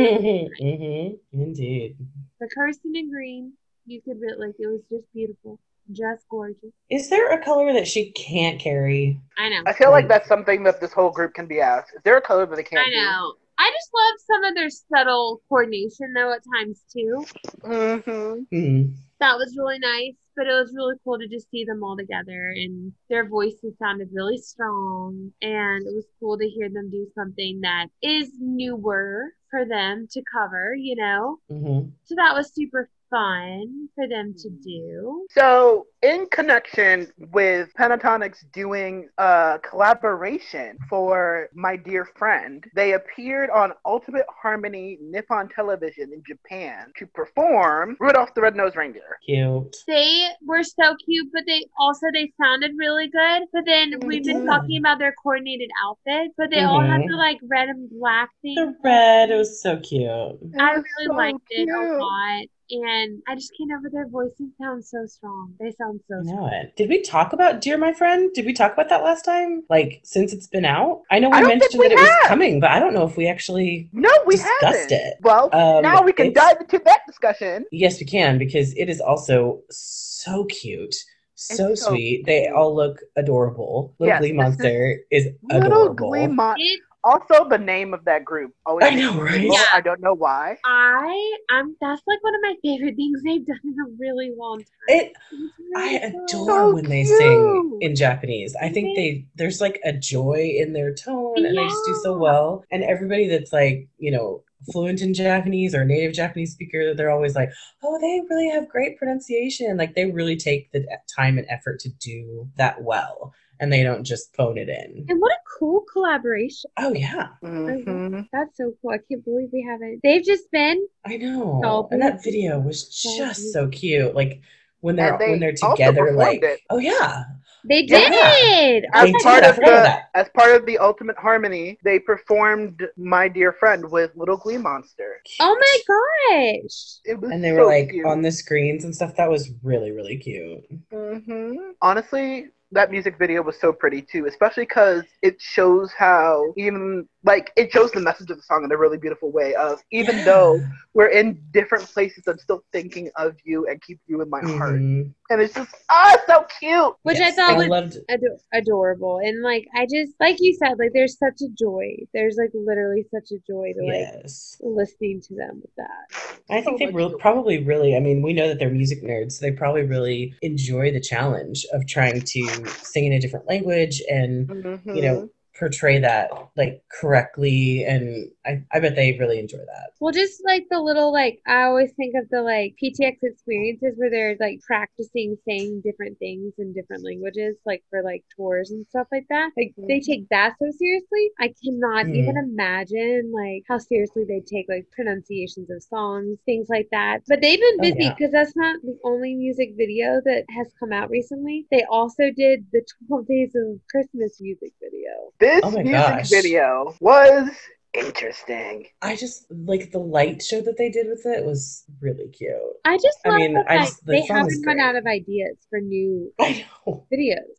mm-hmm, Indeed. The Kirstin in green, you could be like, it was just beautiful, just gorgeous. Is there a color that she can't carry? I know. I feel like that's something that this whole group can be asked. Is there a color that they can't I know. I just love some of their subtle coordination though at times too. Mm-hmm. Mm-hmm. That was really nice, but it was really cool to just see them all together and their voices sounded really strong and it was cool to hear them do something that is newer for them to cover, you know? hmm So that was super fun for them to do. So, in connection with Pentatonix doing a collaboration for My Dear Friend, they appeared on Ultimate Harmony Nippon Television in Japan to perform Rudolph the Red-Nosed Reindeer. Cute. They were so cute, but they also they sounded really good. But then we've been Yeah. talking about their coordinated outfits, but they all had Mhm. the like red and black thing. The red, it was so cute. I really so liked it a lot. And I just can't over their voices sound so strong. They sound so I strong. know it. Did we talk about Dear My Friend? Did we talk about that last time? Like, since it's been out? I know we I mentioned we that it was coming, but I don't know if we actually. No, we Discussed haven't. it. Well, Um, now we can dive into that discussion. Yes, we can, because it is also so cute. so, so sweet. They all look adorable. Little Yes, Glee this is Monster is, Little adorable. Glee Mon- It, Also, the name of that group. Always I know, right? Yeah. I don't know why. I um that's like one of my favorite things they've done in a really long time. It It's I adore So when they sing in Japanese. I think they there's like a joy in their tone and they just do so well. And everybody that's like, you know, fluent in Japanese or native Japanese speaker, they're always like, "Oh, they really have great pronunciation." Like they really take the time and effort to do that well and they don't just phone it in. And what a cool collaboration. Oh yeah. Mhm. That's so cool. I can't believe we haven't. They've just been I know. So and that video was just so cute. Like when they're they when they're together like it. oh yeah. they Yeah. did. As They my did. part of the as part of the Ultimate Harmony, they performed "My Dear Friend" with Little Glee Monster. Oh my gosh. It was and they were like cute. on the screens and stuff. That was really, really cute. hmm Honestly, that music video was so pretty too, especially because it shows how even like it shows the message of the song in a really beautiful way. Of even Yeah. though we're in different places, I'm still thinking of you and keep you in my heart. Mhm. And it's just ah, so cute. Which Yes, I thought was loved. ado- adorable. And like I just like you said, like there's such a joy. There's like literally such a joy to like Yes, listening to them with that. I think so they much real joy. probably really. I mean, we know that they're music nerds, so they probably really enjoy the challenge of trying to sing in a different language and Mhm. you know portray that like correctly. And I, I bet they really enjoy that. Well, just like the little like I always think of the like PTX experiences where they're like practicing saying different things in different languages, like for like tours and stuff like that. Like they Mhm. take that so seriously. I cannot Mhm. even imagine like how seriously they take like pronunciations of songs, things like that. But they've been Oh, busy yeah. because that's not the only music video that has come out recently. They also did the 12 Days of Christmas music video. This Oh music gosh. video was interesting. I just like the light show that they did with it was really cute. I just I mean, I like, just- the they haven't run out of ideas for new *laughs* I know, videos.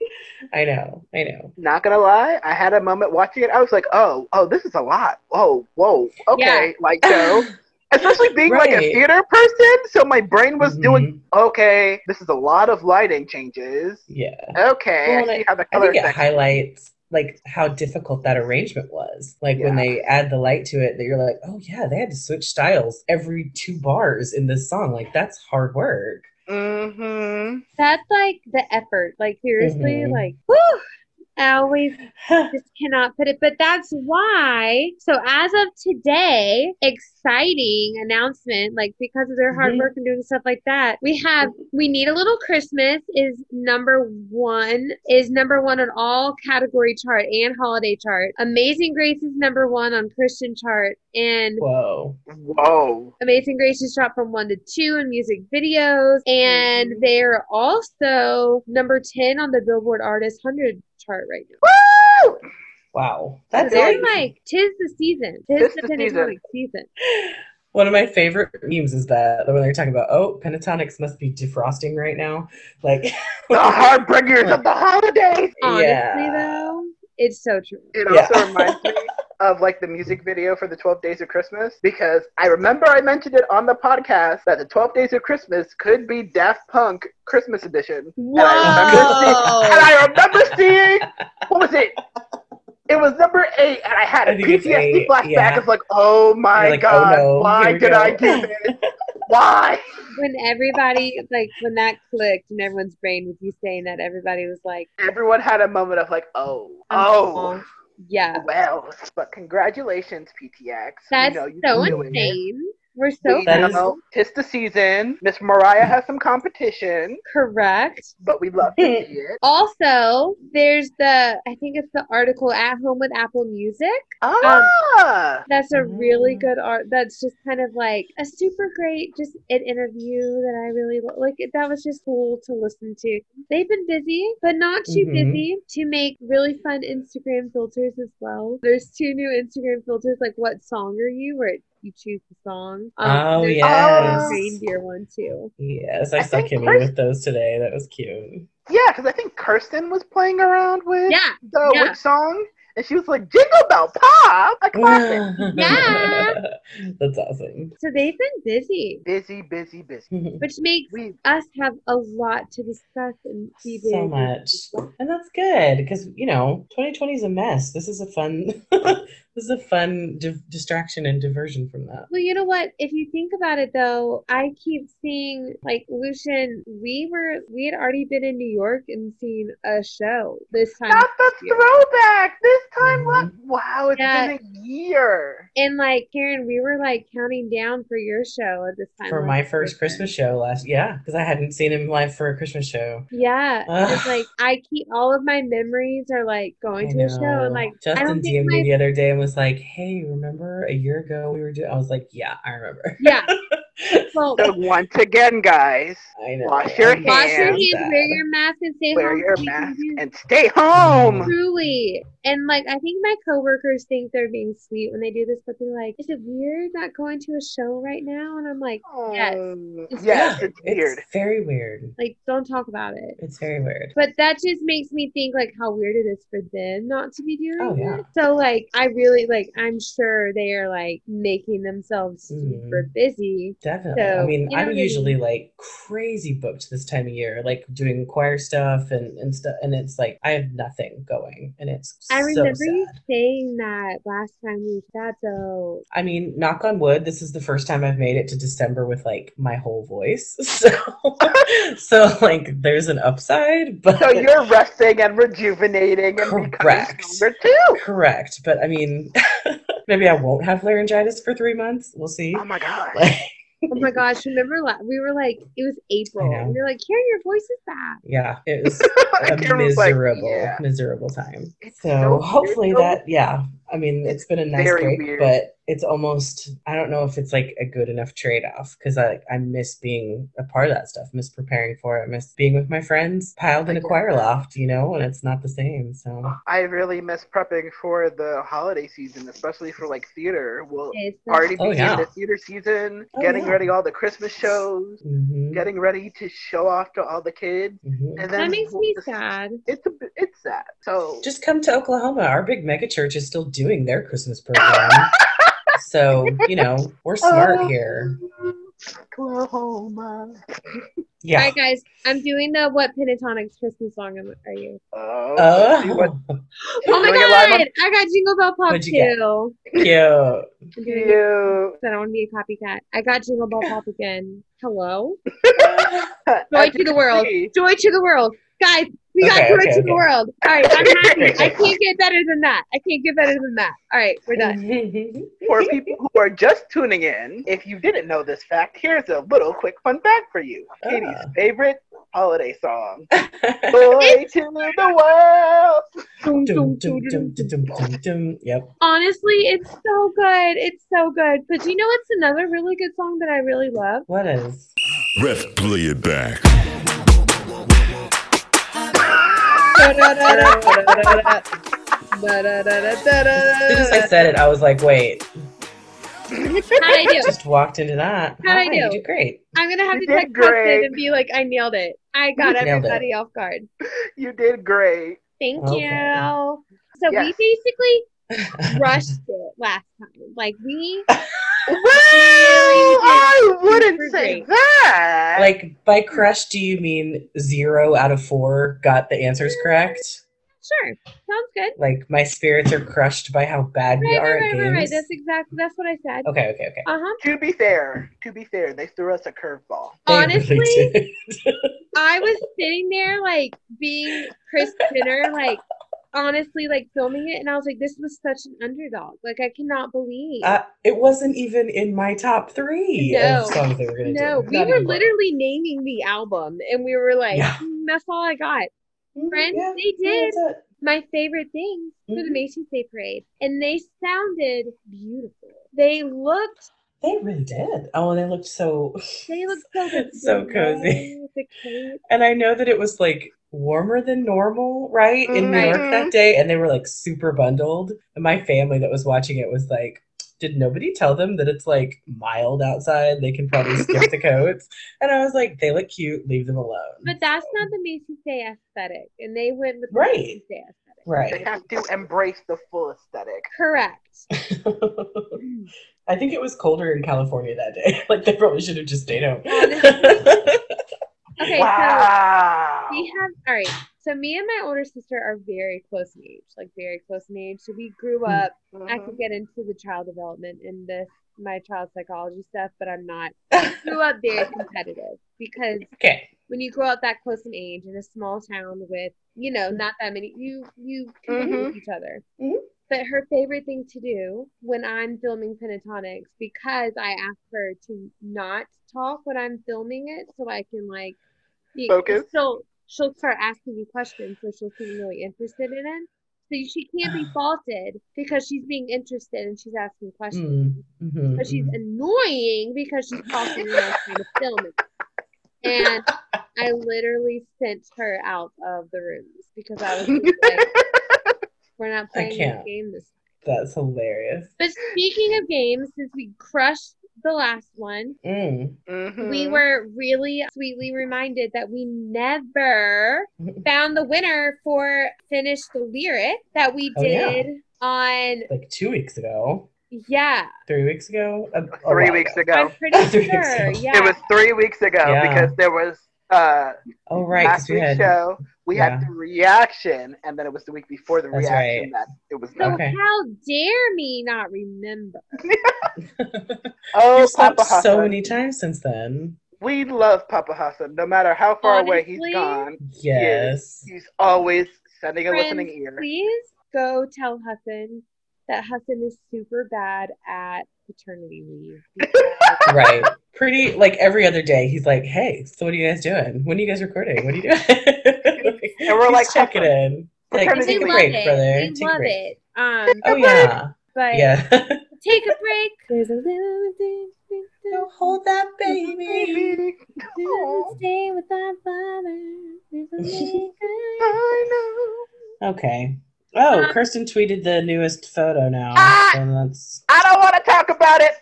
I know, I know. Not gonna lie, I had a moment watching it. I was like, oh, oh, this is a lot. Whoa, whoa, okay, like so. *laughs* Especially being like a theater person, so my brain was doing Mhm. okay. This is a lot of lighting changes. Yeah. Okay, Well, I see how the I color think it highlights like how difficult that arrangement was. Like when they add the light to it, that you're like, oh yeah, they had to switch styles every two bars in this song. Like that's hard work. Mhm. That's like the effort. Like seriously, Mhm. like whew, I always just *laughs* cannot put it. But that's why. So as of today, exciting announcement. Like because of their hard Mhm. work and doing stuff like that, we have we need a little Christmas is number one is number one on all category chart and holiday chart. Amazing Grace is number one on Christian chart and Whoa. Whoa. Amazing Grace has dropped from one to two in music videos, and Mhm. they're also number 10 on the Billboard Artist 100 chart right now. Woo! Wow. That's they're it. like, tis the season. Tis, Tis the the Pentatonix season. *gasps* One of my favorite memes is that when they're talking about, oh, Pentatonix must be defrosting right now. Like, *laughs* The heartbringers of the holidays. Honestly, yeah. though, it's so true. It Yeah. also reminds me of like the music video for the 12 Days of Christmas because I remember I mentioned it on the podcast that the 12 Days of Christmas could be Daft Punk Christmas edition. And I remember seeing, and I remember seeing, what was it? It was number eight, and I had a I think PTSD eight, flashback yeah. of like, oh my You're like, oh god, no, why did go. I do this? Why? When everybody, like, when that clicked in everyone's brain with you saying that, everybody was like, Everyone had a moment of like, oh, Oh. oh, yeah. well. But congratulations, PTX. That's you know, you so do it. Insane. We're so We That proud. is- know tis the season. Miss Mariah has some competition, correct. but we love to see it. *laughs* Also, there's the I think it's the article at home with Apple Music. Ah, That's a really Mm. good art. That's just kind of like a super great just an interview that I really lo- like. That was just cool to listen to. They've been busy, but not too Mhm. busy to make really fun Instagram filters as well. There's two new Instagram filters, like "What song are you?" where you choose the song. Um, oh, there's yes. reindeer one too. yes, I, I saw think Kimmy Chris- with those today. That was cute. yeah, because I think Kirstin was playing around with Yeah, the yeah. which song, And she was like, Jingle Bell Pop, a classic. *laughs* Yeah. *laughs* That's awesome. So they've been busy, busy, busy, busy. *laughs* which makes We us have a lot to discuss and be so very much. And that's good because, you know, 2020 is a mess. This is a fun, this is a fun di- distraction and diversion from that. Well, you know what? If you think about it, though, I keep seeing like Lucian. We were we had already been in New York and seen a show this time, Not the Yeah. throwback. This time, what? Mhm. Wow, it's Yeah. been a year. and like Karen, we were like counting down for your show at this time. For my first year. Christmas show last, yeah, because I hadn't seen him live for a Christmas show. Yeah, Ugh. *sighs* it's like I keep all of my memories are like going I to a show and like Justin DM'd me the other day and was like, "Hey, remember a year ago we were doing?" I was like, "Yeah, I remember." yeah. *laughs* Well, So once again, guys, I know. Wash your I'm wash your hands, sad. wear your mask, and stay wear home. your mask home. and stay home. Truly. And like I think my coworkers think they're being sweet when they do this, but they're like, Is it weird not going to a show right now? And I'm like, Yes. Um, It's yes, Yeah, it's weird. very weird. like, don't talk about it. It's very weird. But that just makes me think like how weird it is for them not to be doing Oh, yeah. it. So like I really like I'm sure they are like making themselves Mhm. super busy. Definitely. I mean, you know I'm usually like crazy booked this time of year, like doing choir stuff and, and stuff. And it's like, I have nothing going. And it's I so remember sad. you saying that last time we that so I mean, knock on wood, this is the first time I've made it to December with like my whole voice. *laughs* So, so like, there's an upside, *laughs* but So you're resting and rejuvenating and becoming Correct. stronger too. correct. But I mean, *laughs* maybe I won't have laryngitis for three months. We'll see. Oh my god. Like, Oh my gosh, remember la- we were like it was April and we were like, Karen, your voice is back. yeah, it *laughs* was a was like, miserable, yeah. miserable time. It's So, so hopefully that, yeah. I mean, it's been a nice very break, weird. but it's almost, I don't know if it's like a good enough trade off because I, I miss being a part of that stuff, miss preparing for it, miss being with my friends piled in a choir that. loft, you know, and it's not the same. So, I really miss prepping for the holiday season, especially for like theater. We'll It's already Oh, begin yeah. the theater season, Oh, getting yeah. ready all the Christmas shows, mhm, getting ready to show off to all the kids, mhm. and then that makes we'll me just- sad. It's a it's sad. So just come to Oklahoma. Our big mega church is still doing their Christmas program. *laughs* so, you know, we're oh. smart Oh, here. Oklahoma. Yeah. All right, guys, I'm doing the what Pentatonix Christmas song am- are you? Oh, uh, let's what- Oh, *laughs* Oh my doing on- god, I got Jingle Bell Pop What'd you get? too. cute. I'm doing it I don't want to be a copycat. I got Jingle Bell Pop again. Hello? *laughs* Joy to the world. Joy to the world. Guys, we okay, got okay, okay, the world. All right, I'm *laughs* happy. I can't get better than that. I can't get better than that. All right, we're done. *laughs* for people who are just tuning in, if you didn't know this fact, here's a little quick fun fact for you. Uh. Katie's favorite holiday song. *laughs* Boy to the world. Dum, dum, dum, yep. Honestly, it's so good. It's so good. But do you know what's another really good song that I really love? What is? Ref play it back. As soon as I said it, I was like, wait. How'd I do? Just walked into that. How'd I Hi, You do? did great. I'm gonna have You to did text Justin great. and be like, I nailed it. I got Nailed it. everybody off guard. *laughs* You did great. Thank Okay. you. *laughs* So Yes. we basically rushed it last time. Like we *laughs* Well, I wouldn't super say that. like by crush, do you mean zero out of four got the answers correct? sure sounds good. Like my spirits are crushed by how bad we are right, at right, games. right, right. That's exactly that's what I said. Okay, okay, okay. Uh huh. to be fair, to be fair, they threw us a curveball. Honestly, really. I was sitting there like being Kris Jenner, like honestly, like filming it, and I was like, this was such an underdog. Like I cannot believe. Uh, it wasn't even in my top three No. of songs they were gonna no, do. we Not were literally naming the album, and we were like, Yeah. "Mm, that's all I got. Mm, Friends, yeah, they did my favorite things for the Mhm. Macy's Day Parade, and they sounded beautiful. They looked, They really did. Oh, and they looked so. they looked so good. *laughs* So cozy. red, The cape. And I know that it was like warmer than normal, right? In New York that mm-hmm. day. And they were like super bundled. And my family that was watching it was like, did nobody tell them that it's like mild outside? They can probably *laughs* skip the coats. And I was like, they look cute, leave them alone. But that's So- not the Macy's Day aesthetic, and they went with the Right. Macy's Day aesthetic. They have to embrace the full aesthetic. Correct. *laughs* I think it was colder in California that day. *laughs* Like they probably should have just stayed home. Okay, wow. so we have all right. So me and my older sister are very close in age, like very close in age. So we grew Hmm. up. I Mhm. could get into the child development and the my child psychology stuff, but I'm not. I grew up very *laughs* competitive because okay. when you grow up that close in age in a small town with you know not that many you you compete Mhm. with each other Mhm. But her favorite thing to do when i'm filming Pentatonix because i ask her to not talk when i'm filming it so i can like be, Focus. she'll she'll start asking me questions so she'll seem really interested in it so she can't be *sighs* faulted because she's being interested and she's asking questions Mm, mhm, but she's mhm. annoying because she's talking when I'm trying to film it. And I literally sent her out of the rooms because I was *laughs* like, we're not playing this can't. game this That's hilarious. But speaking of games, since we crushed the last one, Mm. Mhm. we were really sweetly reminded that we never *laughs* found the winner for Finish the Lyric that we Oh, yeah. did on, Like two weeks ago, yeah, three weeks ago, A- a three while weeks I'm ago. pretty *laughs* Three weeks sure, ago. yeah. It was three weeks ago Yeah. because there was uh Oh right last we week's had show. We yeah. had the reaction, and then it was the week before the That's reaction that it was So. Okay. how dare me not remember? *laughs* *laughs* Oh, you slept Papa Hassan. so many times since then. We love Papa Hassan. No matter how far away he's gone, Yes. he's always sending a Friends, listening ear. Please go tell Hassan that Hassan is super bad at paternity leave. *laughs* right. Pretty like every other day, he's like, "Hey, so what are you guys doing? When are you guys recording? What are you doing?" And we're He's like, checking "Papa, in. Like, paternity take a we break, it. brother. We Take a love break. it. Um, Oh yeah, but yeah. take a break. *laughs* There's a little thing. Don't hold that baby. Stay with our father. There's a little *laughs* I know. Okay. Oh, Um, Kirstin tweeted the newest photo now. Ah! So that's I don't want to talk about it.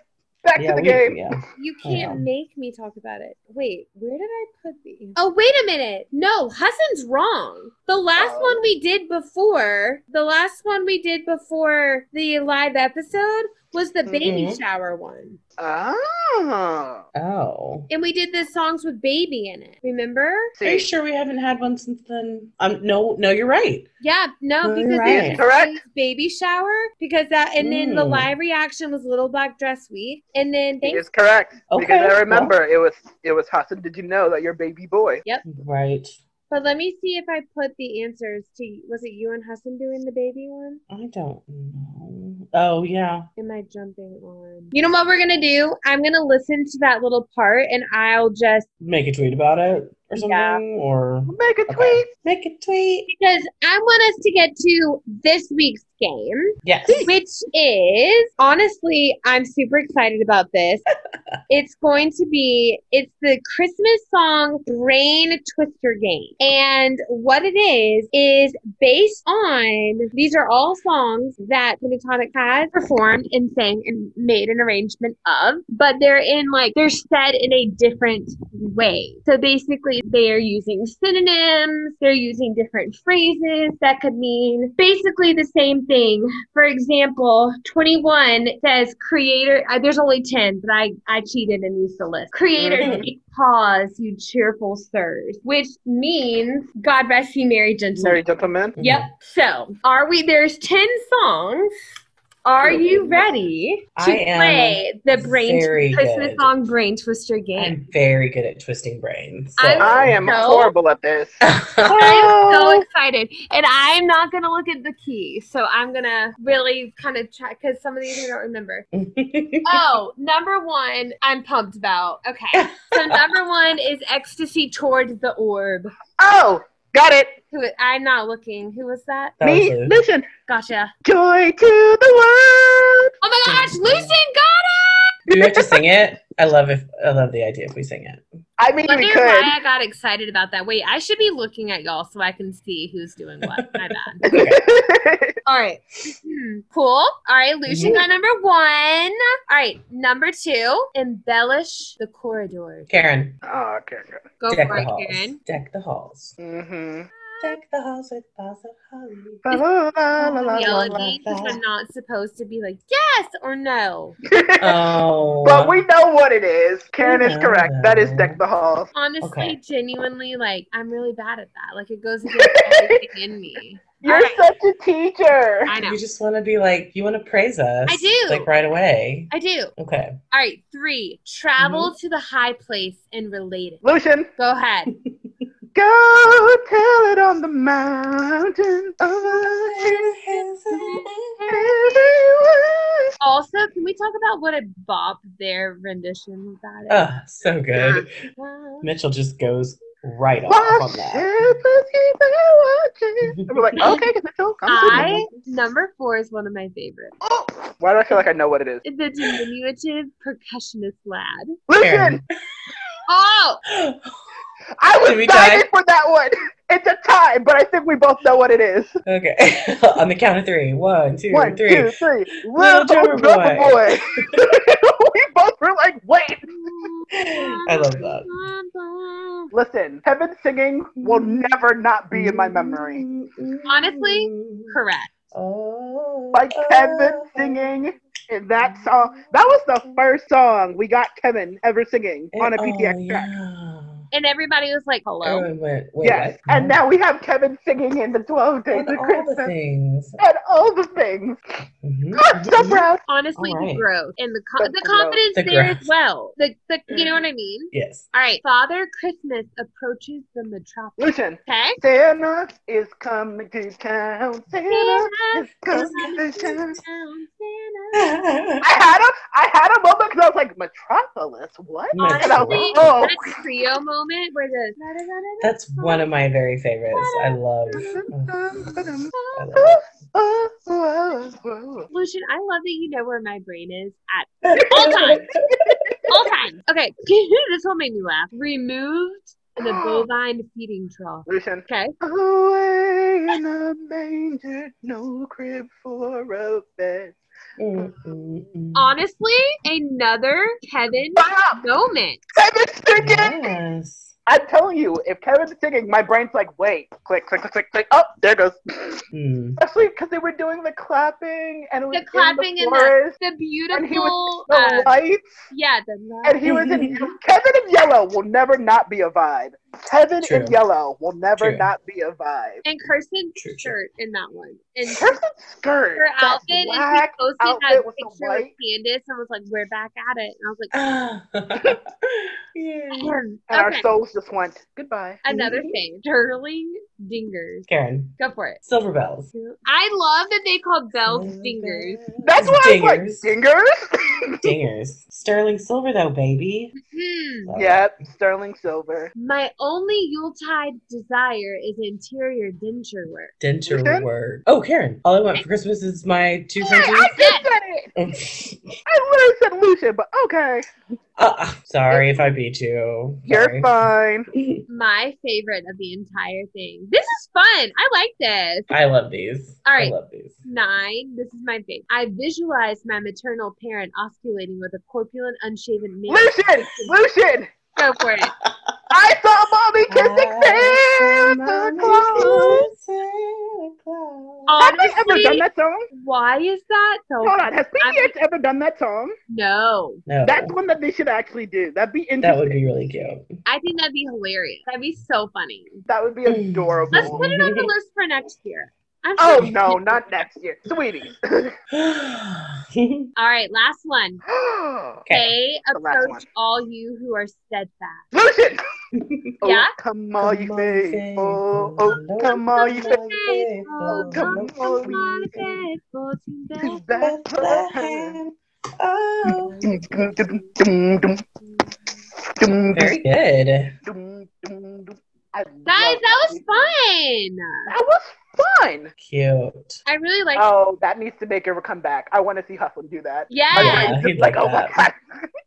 Back yeah, to the we, game. yeah. You can't know. make me talk about it. Wait, where did I put the? Oh, wait a minute. No, Hassan's wrong. The last Oh. one we did before, the last one we did before the live episode was the baby Mhm. shower one. Oh. Oh. And we did the songs with baby in it. Remember? Are you sure we haven't had one since then? Um, no, no, you're right. Yeah, no, Oh, because you're right. was Correct. Baby shower because that, and then the Mm. live reaction was Little Black Dress Week, and then he thanks. is correct. Okay, Because I well. remember it was it was Hassan. Did you know that your baby boy? Yep. Right. But let me see if I put the answers to. Was it you and Hassan doing the baby one? I don't know. Oh yeah. Am I jumping on? You know what we're gonna do? I'm gonna listen to that little part, and I'll just Make a tweet about it or something, Yeah. or Make a Okay. tweet. make a tweet. because I want us to get to this week's game. Yes. which is honestly, I'm super excited about this. *laughs* it's going to be it's the Christmas song Brain Twister game. And what it is is based on these are all songs that Pentatonix has performed and sang and made an arrangement of, but they're in like they're said in a different way. So basically they are using synonyms, they're using different phrases that could mean basically the same thing. For example, 21 says creator, uh, there's only 10, but I, I cheated and used the list. Creator, Mhm. pause, you cheerful sirs, which means God rest you, merry gentlemen. Merry gentlemen. Yep. So, are we? There's ten songs. Are you ready to play the brain very Christmas good. song Brain Twister game? I'm very good at twisting brains. So. I'm- I am No. horrible at this. *laughs* I'm so *laughs* excited, and I'm not gonna look at the key, so I'm gonna really kind of try because some of these I don't remember. *laughs* Oh, number one, I'm pumped about. Okay, so number one is ecstasy towards the orb. Oh, got it. Who? I'm not looking. Who was that? That Me, was a- Gotcha. Joy to the world. Oh my gosh, Lucian got Do we have to sing it? I love if I love the idea if we sing it. I mean, Wonder we why could. I got excited about that. Wait, I should be looking at y'all so I can see who's doing what. *laughs* My bad. All right. *laughs* Cool. All right, Lucian got number one. All right, number two, embellish the corridors. Karen, oh, okay. Go deck for it, halls. Karen. Deck the halls. Mm-hmm. Deck the halls with boughs of holly. *laughs* La, la, la, la, la, Yell la, at la. me because I'm not supposed to be like yes or no. *laughs* Oh. But we know what it is. Karen is know correct. That is. Deck the Halls. Honestly, Okay. genuinely, like I'm really bad at that. Like it goes against *laughs* everything in me. You're Alright. such a teacher. I know. You just want to be like, you want to praise us. I do. Like right away. I do. Okay. All right, three. Travel Mm-hmm. to the high place and relate it. Lucian, Go ahead. *laughs* go tell it on the mountain. Also, can we talk about what a bop their rendition of that is? Oh, so good. *laughs* Mitchell just goes right off on Watch that. it, keep it watching. And we're like, *laughs* okay, Mitchell, I number four is one of my favorites. Oh, why do I feel like I know what it is? The diminutive percussionist lad. Lucian, Oh, I Did we was tie? dying for that one. It's a tie, but I think we both know what it is. Okay. *laughs* on the count of three. One, two, One, three. two, three. Little drummer drummer boy. boy. *laughs* we both were like, wait. I love that. Listen, Kevin singing will never not be in my memory. Honestly, correct. Oh, Like oh. Kevin singing in that song. That was the first song we got Kevin ever singing on a oh, PTX track. yeah. And everybody was like, hello. Everyone went, wait, Yes, what? and now we have Kevin singing in the 12 Days And of all the Christmas things. and all the things. Mhm. I'm so proud. Honestly, All the growth and the co- The the confidence The there growth. as well. The, the you know what I mean? Yes. All right, Father Christmas approaches the metropolis. Listen, Okay. Santa is coming to town. Santa is coming to town. Santa. *laughs* I had a, I had a moment because I was like, Metropolis, what? And I was like, oh. that trio moment where the That's one of my very favorites. I love. I *laughs* love. Lucian, I love that you know where my brain is at all times. all times. Okay, *laughs* this one made me laugh. Removed the *gasps* bovine feeding trough. Lucian. Okay. Away in a manger, no crib for a bed. Mm, mm, mm. Honestly, another Kevin Stop! moment. Kevin singing! Yes. I'm telling you, if Kevin's singing, my brain's like, wait, click, click, click, click, click. Oh, there it goes. Mm. Especially because they were doing the clapping and it was The clapping in the and forest, The and he beautiful, was the uh, lights, yeah, the and he was in *laughs* Kevin in yellow will never not be a vibe. Kevin in yellow will never True. not be a vibe. and Kirstin's True, true. shirt in that one. And Kirstin's skirt, her outfit, and he black posted that outfit with picture with Candace and was like, "We're back at it." And I was like, *laughs* *laughs* yeah. "Man." and our souls just went goodbye. Another thing, Sterling Dingers. Karen, Go for it. silver bells. I love that they called bells dingers. That's why I was like Dingers. dingers. *laughs* Dingers. Sterling silver though, baby. Hmm. Love it. yep, sterling silver. My only Yuletide desire is interior denture work. Denture Lucian? word. Oh, Karen. All I want for Christmas is my two Hey, Frenchies. I just said it. *laughs* I literally said Lucian, but okay, Uh, sorry if I beat you. you're fine. *laughs* My favorite of the entire thing. This is fun. I like this. I love these. All right. I love these. Nine. This is my favorite. I visualized my maternal parent osculating with a corpulent, unshaven man. Lucian, Lucian. Go for it. I saw mommy kissing Santa Claus. Have they ever done that song? why is that so? Hold on, has I'm- ever done that song? No, No, That's one that they should actually do. That'd be interesting. that would be really cute. I think that'd be hilarious. That'd be so funny. That would be mm. adorable. Let's put it on the *laughs* list for next year. I'm Oh sure- no, not next year, sweetie. *laughs* *laughs* All right, last one. *gasps* They The last one. approach all you who are steadfast. Lucian. *laughs* Yeah? Oh, come all you faithful. Oh, come all you faithful. Oh, come come all on, you faithful to To Bethlehem. Bethlehem. Oh. Dum, Very good. Guys, love that was music. fun. That was fun. Cute. I really like. Oh, that needs to make her come back. I want to see Hustle do that. Yeah, My Yeah, brain's he'd like, like oh my god.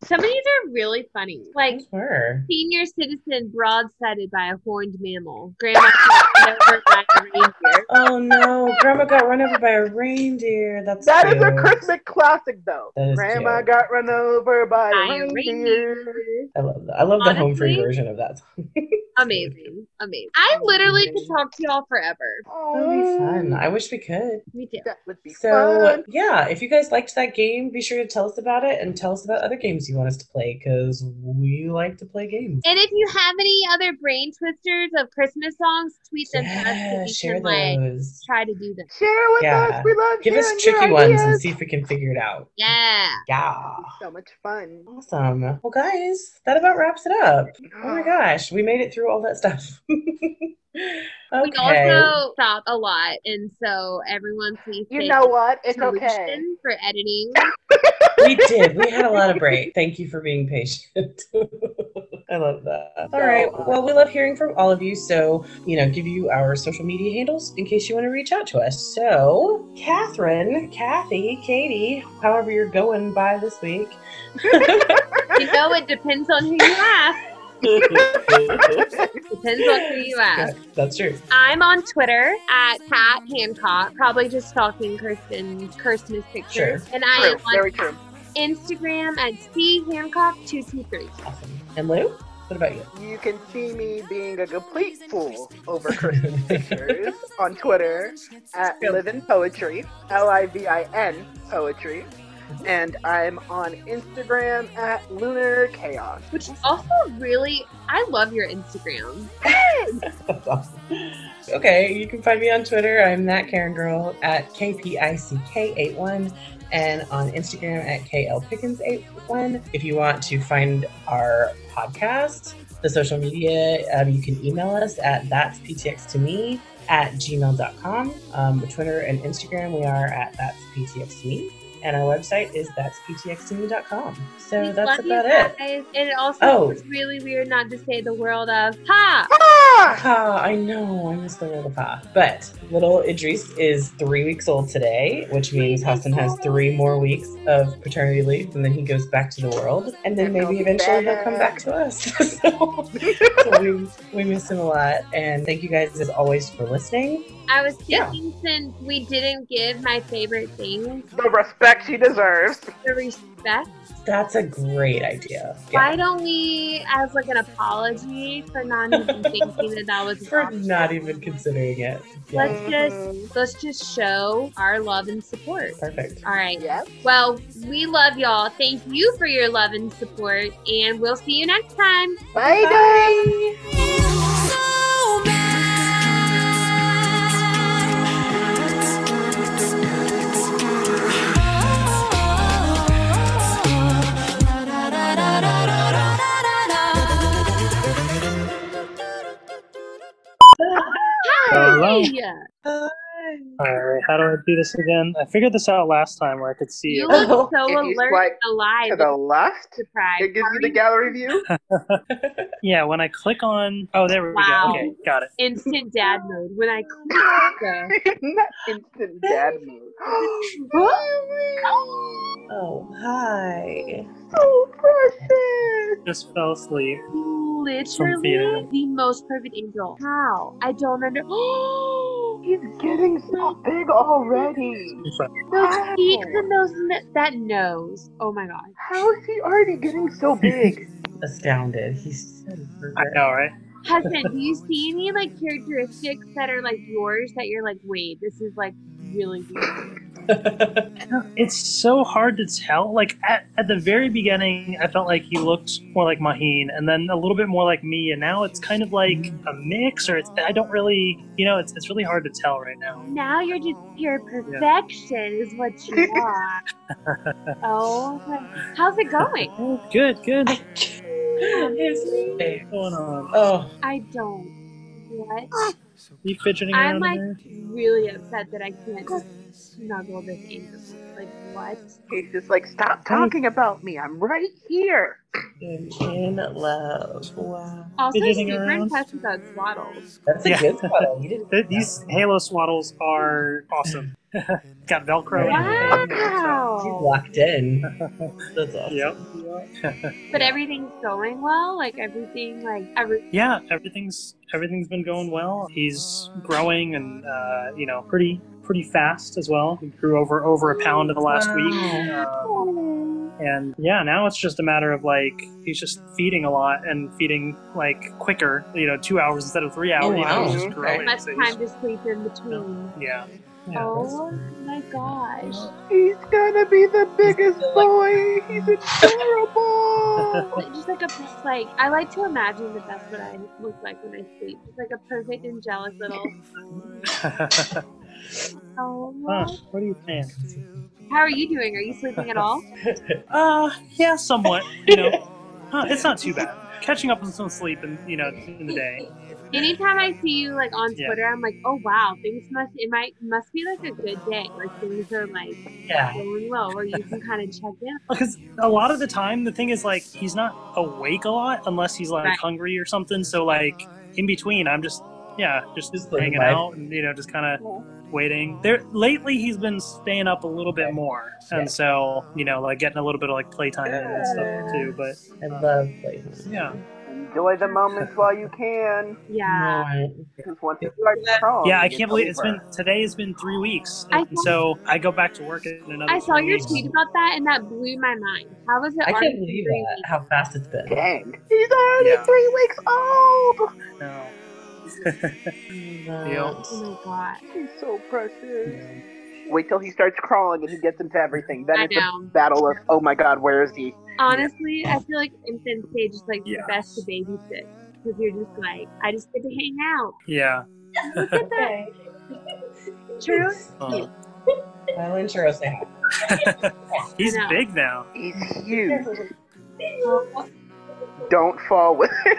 some of these are really funny. Like Sure. senior citizen broadsided by a horned mammal. Grandma got run over by a reindeer. *laughs* Oh no, Grandma got run over by a reindeer. That's That is a. Christmas classic, though. That is Grandma cute. got run over by By a a reindeer. reindeer. I love that. I love the home free version of that song. *laughs* Amazing. Amazing. I literally could talk to y'all forever. That'd be oh. fun. I wish we could. Me too. That would be So fun. yeah, if you guys liked that game, be sure to tell us about it and tell us about other games you want us to play because we like to play games. And if you have any other brain twisters of Christmas songs, tweet them to us so we share can like try to do them. Share with Yeah. us. We love Give us hearing your tricky ones and see if we can figure it out. Yeah. Yeah. So much fun. Awesome. Well, guys, that about wraps it up. Oh my ah. gosh, we made it through all that stuff. *laughs* We also stop a lot, and so everyone please You know what? It's okay. for editing. *laughs* we did. We had a lot of break. Thank you for being patient. *laughs* I love that. All right. Well, we love hearing from all of you. So, you know, give you our social media handles in case you want to reach out to us. So, Catherine, Kathy, Katie, however you're going by this week. *laughs* You know, it depends on who you ask. Depends on who you ask. That's true. I'm on Twitter at Pat Hancock, probably just stalking Kirstin Christmas pictures. Sure. And I True. am on Very true. Instagram at C Hancock two two three. Awesome. And Lou, what about you? You can see me being a complete fool over Christmas pictures *laughs* on Twitter at Livin Poetry, L I V I N Poetry. And I'm on Instagram at Lunar Chaos. Which is also really, I love your Instagram. *laughs* Okay, you can find me on Twitter. I'm that Karen Girl at KPICK81 and on Instagram at KLPickens81. If you want to find our podcast, the social media, um, you can email us at that's PTX to me at gmail.com. Um, Twitter and Instagram, we are at that's PTX to me. And our website is that's ptxtome.com. So We that's love you about it. And it also Oh. was really weird not to say the world of ha. Ah! Ah, I know, I miss the world of Ha. But little Idris is three weeks old today, which means Hassan has three more weeks of paternity leave, and then he goes back to the world, and then maybe be eventually he'll come back to us. *laughs* so so we, we miss him a lot, and thank you guys as always for listening. I was Yeah. thinking since we didn't give my favorite things The respect she deserves. the respect, That's a great idea. why don't we, as like an apology for not even *laughs* thinking that that was For option, not even considering it. Yeah, let's just let's just show our love and support. perfect. All right. Yep. Well, we love y'all. Thank you for your love and support, and we'll see you next time. Bye, guys. Alright, how do I do this again? I figured this out last time where I could see You it. look *laughs* so If you alert swipe alive. To the left, surprised. it gives you the gallery view. *laughs* Yeah, when I click on. Oh, there we Wow. go. Okay, got it. instant dad *laughs* mode. When I click the Not instant dad mode. *gasps* *gasps* Oh, hi. so precious. Just fell asleep. literally the most perfect angel. How? I don't under. *gasps* He's getting so big already. those cheeks and those n- that nose. Oh my god. How is he already getting so big? Astounded. He's so I know, right? Husband, do you see any like characteristics that are like yours that you're like, wait, this is like really weird? *laughs* It's so hard to tell. Like, at, at the very beginning, I felt like he looked more like Maheen, and then a little bit more like me, and now it's kind of like a mix, or it's. I don't really. You know, it's, it's really hard to tell right now. Now you're just pure perfection is what you *laughs* are. oh, how's it going? *laughs* Oh, good, good. His face. What's going on? Oh, I don't. What? Are You fidgeting I'm like there? really upset that I can't just snuggle this angel. Like what? He's just like, stop talking about me. I'm right here. in, in love. Wow. Also, Fidgeting super around. impressed with that swaddles. That's a Yeah. good swaddle. You didn't Th- These Halo swaddles are awesome. *laughs* Got Velcro. in there. He's locked in. *laughs* That's awesome. Yep. *laughs* But everything's going well. Like everything, like every. Yeah, everything's everything's been going well. He's growing and uh, you know pretty pretty fast as well. He grew over over a pound in the last week. Um, And yeah, now it's just a matter of like he's just feeding a lot and feeding like quicker. You know, two hours instead of three hours. Oh, you know, wow. he's just Okay. growing. Much So time to sleep in between. yeah. yeah. Oh my gosh. He's gonna be the biggest boy. He's adorable. *laughs* just like a like I like to imagine that that's what I look like when I sleep. Just like a perfect angelic little. *laughs* Oh. Huh, what are you saying? How are you doing? Are you sleeping at all? *laughs* Uh, yeah, somewhat. You know, huh, it's not too bad. Catching up on some sleep and you know in the day. Anytime I see you like on Yeah. Twitter, I'm like, oh wow, things must it might must be like a good day. Like things are like Yeah. going well, where you can kind of check in. Because a lot of the time, the thing is like he's not awake a lot unless he's like Right. hungry or something. So like in between, I'm just yeah, just, Just hanging out and you know just kind of waiting. There lately, he's been staying up a little bit more, and so you know like getting a little bit of like playtime in and stuff too. But I um, love playtime. yeah, Enjoy the moments while you can. Yeah. Because once you start crawling, yeah, I can't believe it's been today has been three weeks, I and so I go back to work in another. I saw three your weeks. tweet about that, and that blew my mind. How was it? I can't believe three that, how fast it's been. Dang. He's already Yeah. three weeks old. No. That- Oh my god. He's so precious. Wait till he starts crawling and he gets into everything. Then I it's know. a battle of, oh my god, where is he? Honestly, I feel like infant stage is like Yeah. the best to babysit because you're just like, I just get to hang out. Yeah. *laughs* Look at that. True. Uh, Violin churro say hi. he's big now. He's huge. *laughs* Don't fall with him.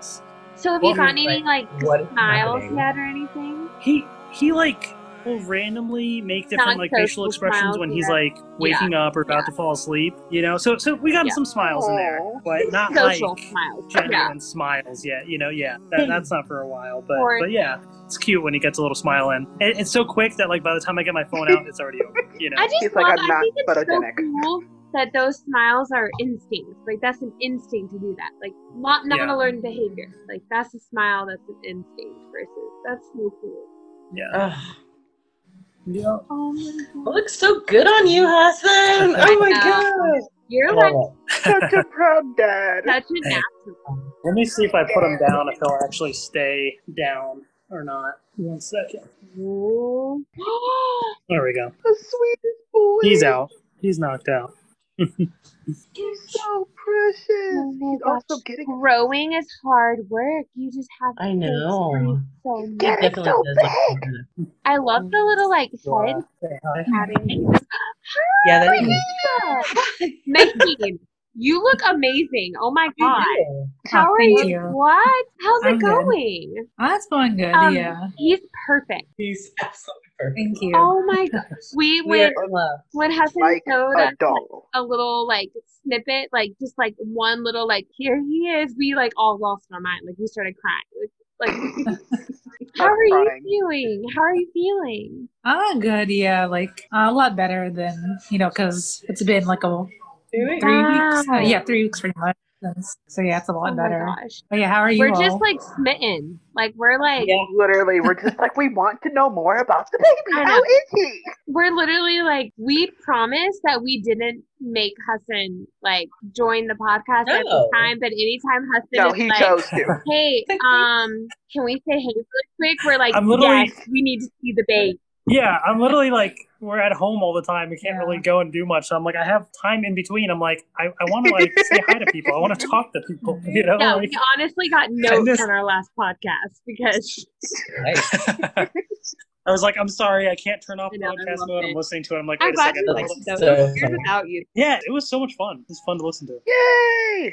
*laughs* So have you Well, gotten any like what is smiles happening? yet or anything? He he like will mm. randomly make different Not like facial expressions when he's yeah. like waking up or about to fall asleep. You know, so so we got Yeah. some smiles in there, but *laughs* not Social like smiles. genuine Yeah. smiles yet. You know, yeah, that, *laughs* that's not for a while, but Or- but yeah, it's cute when he gets a little smile in. And it's so quick that like by the time I get my phone out, it's already over. You know, I just He's like, love. I'm I not think it's so photogenic. cool that those smiles are instincts. Like that's an instinct to do that. Like not not Yeah. a learned behavior. Like that's a smile. That's an instinct versus that's so cool. yeah, Ugh. yeah. Oh my It looks so good on you, Hassan. *laughs* Oh my god. You're like Such a proud dad. *laughs* such a natural. Let me see if I put him down if he'll actually stay down or not. One second. There we go. The sweetest boy. He's out. He's knocked out. He's so precious. Oh He's gosh. also getting Growing is hard work. You just have to I know. So It Get it definitely so big. I love the little like head patting. *laughs* Yeah, that *gasps* is. Maxine, you look amazing. Oh my god. How Oh, are you? you. What? How's I'm it good. going? Oh, that's going good. Um, yeah. He's perfect. He's absolutely perfect. Thank you. Oh my god. *laughs* We We are when in love. when Hassan like showed a us doll. a little like snippet, like just like one little like here he is, we like all lost our mind. Like we started crying. Like, like *laughs* *laughs* how I'm are you feeling? How are you feeling? Ah, good. Yeah, like uh, a lot better than you know, because it's been like a Doing three weeks. Wow. Uh, yeah, three weeks pretty much. So yeah, it's a lot oh my better. gosh. But yeah, how are you We're all? just like smitten. Like we're like Yeah. Literally, we're just like, we want to know more about the *laughs* baby. I How know. is he? we're literally like we promised that we didn't make Hassan like join the podcast at No. the time, but anytime Hassan No, is he like, chose to. hey, um, can we say hey really quick? We're like, I'm literally- yes, we need to see the baby. Yeah, I'm literally like we're at home all the time. We can't Yeah. really go and do much. So I'm like, I have time in between. I'm like, I, I want to like say hi to people. I want to *laughs* talk to people. *laughs* You know, Yeah, like, we honestly got notes just- on our last podcast because *laughs* I was like, I'm sorry, I can't turn off I know, podcast mode. it. I'm listening to it. I'm like, I'm wait a glad second. you That's liked so It was weird without you. Yeah, it was so much fun. It was fun to listen to. Yay!